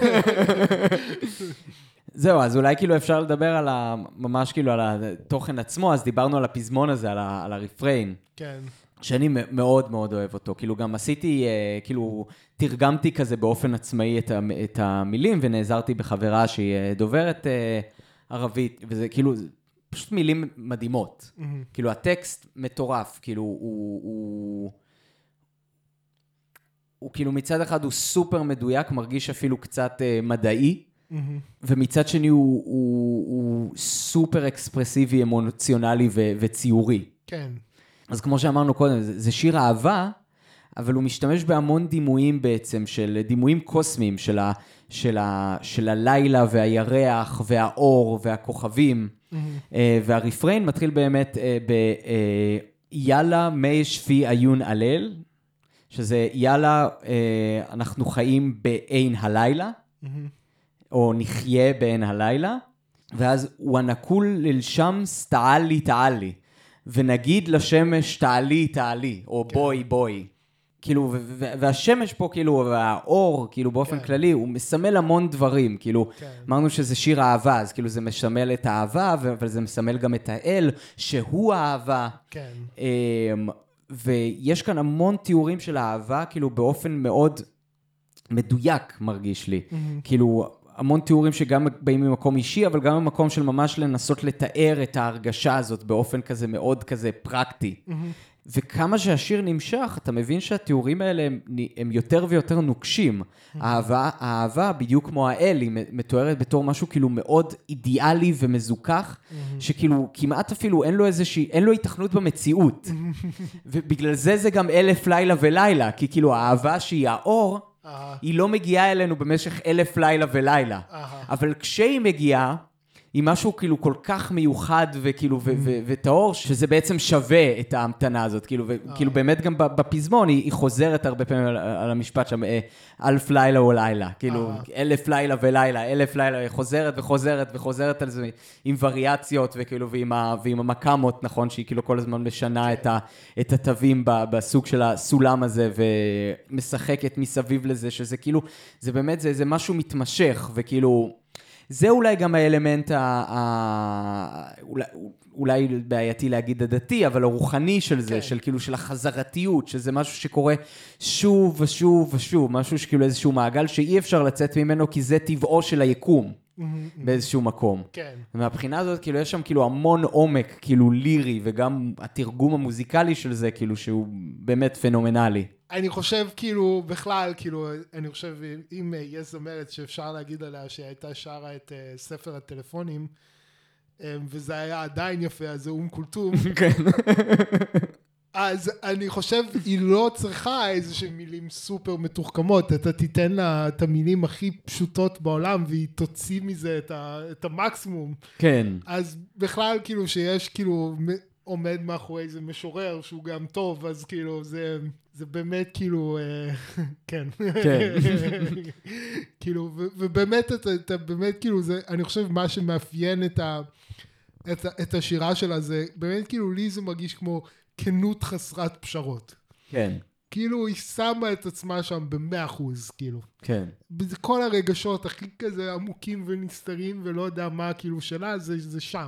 זהו, אז אולי כאילו אפשר לדבר על ה... ממש כאילו על התוכן עצמו, אז דיברנו על הפזמון הזה, על, ה, על הרפריין. כן. שאני מאוד מאוד אוהב אותו. כאילו, גם עשיתי, אה, כאילו, תרגמתי כזה באופן עצמאי את, המ- את המילים, ונעזרתי בחברה שהיא אה, דוברת אה, ערבית, וזה כאילו, פשוט מילים מדהימות. כאילו, הטקסט מטורף, כאילו, הוא... הוא... הוא כאילו מצד אחד הוא סופר מדויק, מרגיש אפילו קצת אה, מדעי, ומצד שני הוא, הוא, הוא סופר אקספרסיבי, אמוציונלי ו- וציורי. כן. אז כמו שאמרנו קודם, זה, זה שיר אהבה, אבל הוא משתמש בהמון דימויים בעצם, של דימויים קוסמיים, של, ה, של, ה, של הלילה והירח והאור והכוכבים. אה, והרפריין מתחיל באמת אה, ב... אה, יאללה מי שפי עיון הלל, שזה יאללה, אה, אנחנו חיים בעין הלילה, או נחיה בעין הלילה, ואז ונקול ללשמס תעלי תעלי, ונגיד לשמש תעלי תעלי, או בואי בואי. כאילו, והשמש פה, כאילו, והאור, כאילו, באופן כן. כללי, הוא מסמל המון דברים, כאילו, כן. אמרנו שזה שיר אהבה, אז כאילו זה מסמל את האהבה, אבל זה מסמל גם את האל, שהוא האהבה. כן. ויש כאן המון תיאורים של אהבה, כאילו באופן מאוד מדויק, מרגיש לי. כאילו, המון תיאורים שגם באים ממקום אישי, אבל גם ממקום של ממש לנסות לתאר את ההרגשה הזאת באופן כזה מאוד כזה פרקטי. וכמה שהשיר נמשך, אתה מבין שהתיאורים האלה הם, הם יותר ויותר נוקשים. האהבה, האהבה, בדיוק כמו האל, היא מתוארת בתור משהו כאילו מאוד אידיאלי ומזוכח, שכאילו כמעט אפילו אין לו איזושהי, אין לו התכנות במציאות. ובגלל זה זה גם אלף לילה ולילה, כי כאילו האהבה שהיא האור. היא לא מגיעה אלינו במשך אלף לילה ולילה. אבל כשהיא מגיעה, היא משהו כאילו כל כך מיוחד וכאילו ו- וטהור, שזה בעצם שווה את ההמתנה הזאת. כאילו, וכאילו באמת גם בפזמון היא, היא חוזרת הרבה פעמים על, על המשפט שם, אה, אלף לילה או לילה. כאילו, אה. אלף לילה ולילה, אלף לילה, היא חוזרת וחוזרת וחוזרת על זה עם וריאציות וכאילו, ועם, ה- ועם המקאמות, נכון, שהיא כאילו כל הזמן משנה את, ה- את התווים ב- בסוג של הסולם הזה ומשחקת מסביב לזה, שזה כאילו, זה באמת, זה, זה משהו מתמשך, וכאילו... זה אולי גם האלמנט ה... ה... אולי, אולי בעייתי להגיד הדתי, אבל הרוחני של זה, כן. של כאילו של החזרתיות, שזה משהו שקורה שוב ושוב ושוב, משהו שכאילו איזשהו מעגל שאי אפשר לצאת ממנו, כי זה טבעו של היקום באיזשהו מקום. כן. מהבחינה הזאת, כאילו, יש שם כאילו המון עומק, כאילו לירי, וגם התרגום המוזיקלי של זה, כאילו, שהוא באמת פנומנלי. אני חושב כאילו בכלל כאילו אני חושב אם אה, יש זמרת שאפשר להגיד עליה שהיא הייתה שרה את אה, ספר הטלפונים אה, וזה היה עדיין יפה אז זה אום כולתום כן. אז אני חושב היא לא צריכה איזה שהם מילים סופר מתוחכמות אתה תיתן לה את המילים הכי פשוטות בעולם והיא תוציא מזה את, ה, את המקסימום כן. אז בכלל כאילו שיש כאילו עומד מאחורי איזה משורר שהוא גם טוב אז כאילו זה זה באמת כאילו אה, כן כן. כאילו ו- ובאמת אתה, אתה באמת כאילו זה אני חושב מה שמאפיין את, ה, את, את השירה שלה זה באמת כאילו לי זה מרגיש כמו כנות חסרת פשרות כן. כאילו היא שמה את עצמה שם במאה אחוז כאילו כן. כל הרגשות הכי כזה עמוקים ונסתרים ולא יודע מה כאילו שלה זה, זה שם.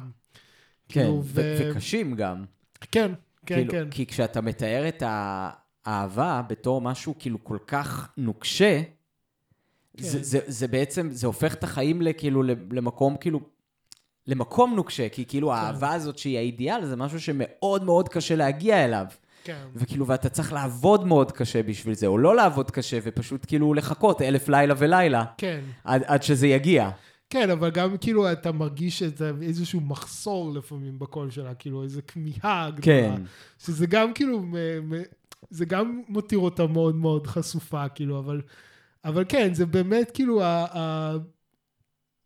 כן. כאילו, ו- ו- וקשים גם. כן, כן, כאילו, כן. כי כשאתה מתאר את האהבה בתור משהו כאילו כל כך נוקשה, כן. זה, זה, זה בעצם, זה הופך את החיים לכאילו, למקום כאילו, למקום נוקשה, כי כאילו כן. האהבה הזאת שהיא האידיאל, זה משהו שמאוד מאוד קשה להגיע אליו. כן. וכאילו, ואתה צריך לעבוד מאוד קשה בשביל זה, או לא לעבוד קשה, ופשוט כאילו לחכות אלף לילה ולילה, כן. עד, עד שזה יגיע. כן, אבל גם כאילו אתה מרגיש את איזשהו מחסור לפעמים בקול שלה, כאילו איזו כמיהה גדולה. כן. שזה גם כאילו, זה גם מותיר אותה מאוד מאוד חשופה, כאילו, אבל, אבל כן, זה באמת כאילו, ה, ה,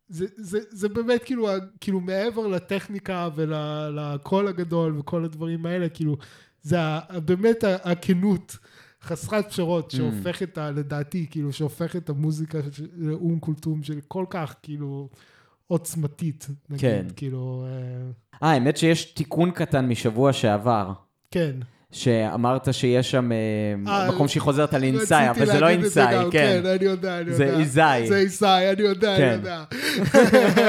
זה, זה, זה באמת כאילו, כאילו מעבר לטכניקה ולקול הגדול וכל הדברים האלה, כאילו, זה באמת הכנות. חסרת פשרות שהופכת, ה- לדעתי, כאילו, שהופכת את המוזיקה של אום כולתום של כל כך, כאילו, עוצמתית, נגיד, כן. כאילו, אה, אה, האמת שיש תיקון קטן משבוע שעבר. כן. שאמרת שיש שם אה, אה, מקום שהיא חוזרת על אינסאי, רציתי אבל זה לא זה אינסאי, כן. כן, אני יודע, אני זה יודע. איזאי. זה איזאי, אני יודע, אני כן. יודע.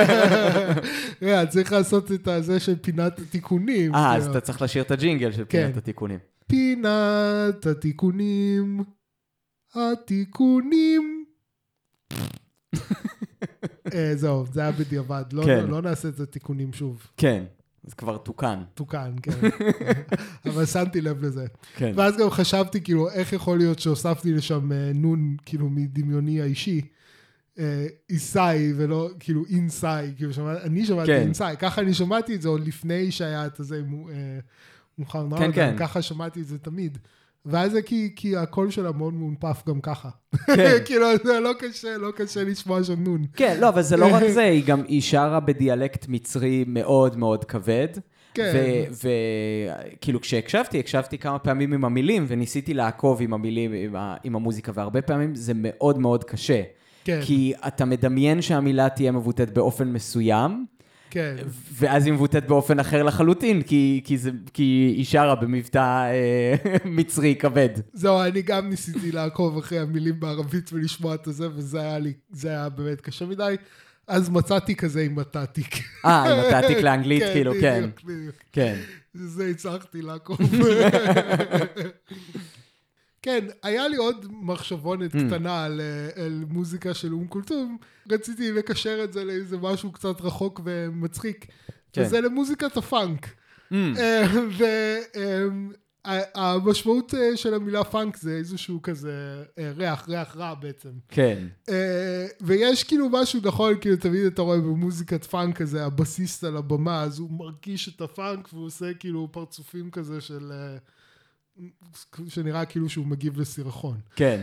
רגע, צריך לעשות את הזה של פינת התיקונים. אה, אז כאילו. אתה צריך לשיר את הג'ינגל של פינת כן. התיקונים. פינת התיקונים, התיקונים. אה, זהו, זה היה בדיעבד, לא- כן. לא נעשה את התיקונים שוב. כן, זה כבר תוקן. תוקן, כן. אבל שמתי לב לזה. כן. ואז גם חשבתי, כאילו, איך יכול להיות שהוספתי לשם אה, נון, כאילו, מדמיוני האישי, אה, איסאי ולא, כאילו, אינסאי, כאילו, שמע, אני שמעתי כן. אינסאי, ככה אני שמעתי את זה עוד לפני שהיה את הזה, מו- אה, מוחמד כן, כן. ככה שמעתי את זה תמיד. ואז זה כי, כי הקול שלה מאוד מאונפף גם ככה. כן. כאילו, זה לא קשה, לא קשה לשמוע שם נון. כן, לא, אבל זה לא רק זה, היא גם, היא שרה בדיאלקט מצרי מאוד מאוד כבד. כן. וכאילו כשהקשבתי, הקשבתי כמה פעמים עם המילים, וניסיתי לעקוב עם המילים, עם, ה, עם המוזיקה, והרבה פעמים זה מאוד מאוד קשה. כן, כי אתה מדמיין שהמילה תהיה מבוטאת באופן מסוים, כן. ואז היא מבוטאת באופן אחר לחלוטין, כי, כי, זה, כי היא שרה במבטא אה, מצרי כבד. זהו, אני גם ניסיתי לעקוב אחרי המילים בערבית ולשמוע את הזה, וזה היה לי, זה היה באמת קשה מדי. אז מצאתי כזה עם התעתיק. אה, עם התעתיק לאנגלית, כאילו, כן. בדיוק, בדיוק. כן. זה הצלחתי לעקוב. כן, היה לי עוד מחשבונת Mm. קטנה על, אה, על מוזיקה של אום כולתום. רציתי לקשר את זה לאיזה משהו קצת רחוק ומצחיק. כן. וזה למוזיקת הפאנק. Mm, והמשמעות אה, של המילה פאנק זה איזשהו כזה אה, ריח, ריח רע בעצם. כן. אה, ויש כאילו משהו נכון, כאילו תמיד אתה רואה במוזיקת פאנק כזה, הבסיסט על הבמה, אז הוא מרגיש את הפאנק והוא עושה כאילו פרצופים כזה של... אה, שנראה כאילו שהוא מגיב לסירחון. כן.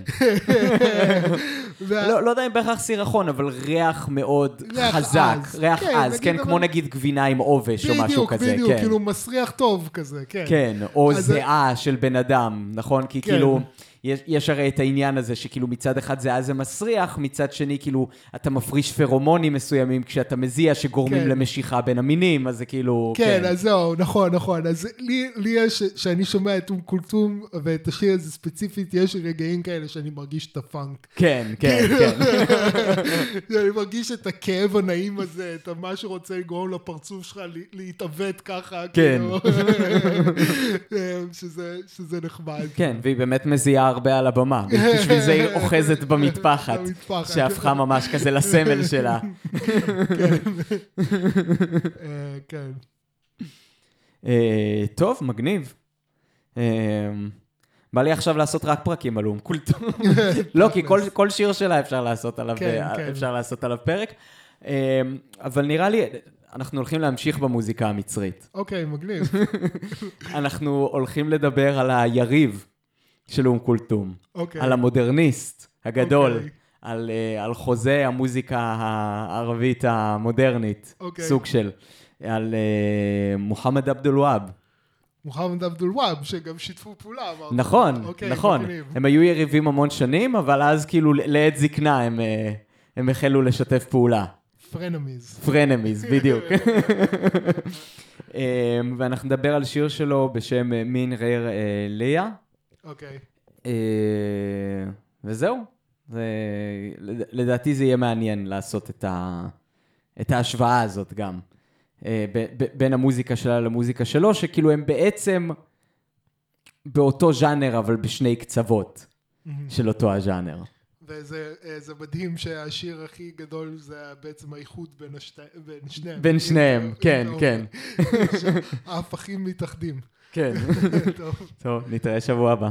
לא, לא יודע אם בהכרח סירחון, אבל ריח מאוד חזק. ריח כן, עז, כן, כמו נגיד גבינה עם עובש או משהו בדיוק, כזה, בדיוק, כן. כאילו מסריח טוב כזה, כן. כן, או זיעה של בן אדם, נכון? כי כן. כאילו, יש, יש הרי את העניין הזה שכאילו מצד אחד זה אז זה מסריח, מצד שני כאילו אתה מפריש פרומונים מסוימים כשאתה מזיע שגורמים כן. למשיכה בין המינים, אז זה כאילו... כן, אז זהו, נכון, נכון. אז לי, לי יש, כשאני שומע את אום כולתום ואת השיר הזה ספציפית, יש רגעים כאלה שאני מרגיש את הפאנק. כן, כן, כן. אני מרגיש את הכאב הנעים הזה, את מה שרוצה לגרום לפרצוף שלך לה- להתעוות ככה, כן. כאילו, שזה, שזה נחמד. כן, והיא באמת מזיעה הרבה על הבמה. בשביל זה היא אוחזת במטפחת. שהפכה ממש כזה לסמל שלה. אה, כן. אה, טוב, מגניב. אה, בא לי עכשיו לעשות רק פרקים על אום כולתום. לא, כי כל, כל שיר שלה אפשר לעשות עליו, כן, כן. אפשר לעשות עליו פרק. אבל נראה לי, אנחנו הולכים להמשיך במוזיקה המצרית. אוקיי, מגניב. אנחנו הולכים לדבר על היריב של אום כולתום, אוקיי. על המודרניסט הגדול, אוקיי. על, אה, על חוזה המוזיקה הערבית המודרנית, אוקיי. סוג של, על אה, מוחמד עבדול והאב. מוחמד עבדול וואב, שגם שיתפו פעולה, אמרת. נכון, אוקיי, נכון. מגניב. הם היו יריבים המון שנים, אבל אז כאילו לעת זקנה הם, אה, הם החלו לשתף פעולה. פרנמיז. פרנמיז, בדיוק. ואנחנו נדבר על שיר שלו בשם מין רייר ליה. אוקיי. אה, וזהו. זה, לד- לדעתי זה יהיה מעניין לעשות את, ה, את ההשוואה הזאת גם. אה, ב, ב, בין המוזיקה שלה למוזיקה שלו, שכאילו הם בעצם באותו ז'אנר, אבל בשני קצוות של אותו הז'אנר. וזה אה, מדהים שהשיר הכי גדול זה בעצם האיחוד בין, השתי, בין שניהם. בין שניהם, כן, כן. ההפכים מתאחדים. כן. טוב. טוב, נתראה שבוע הבא.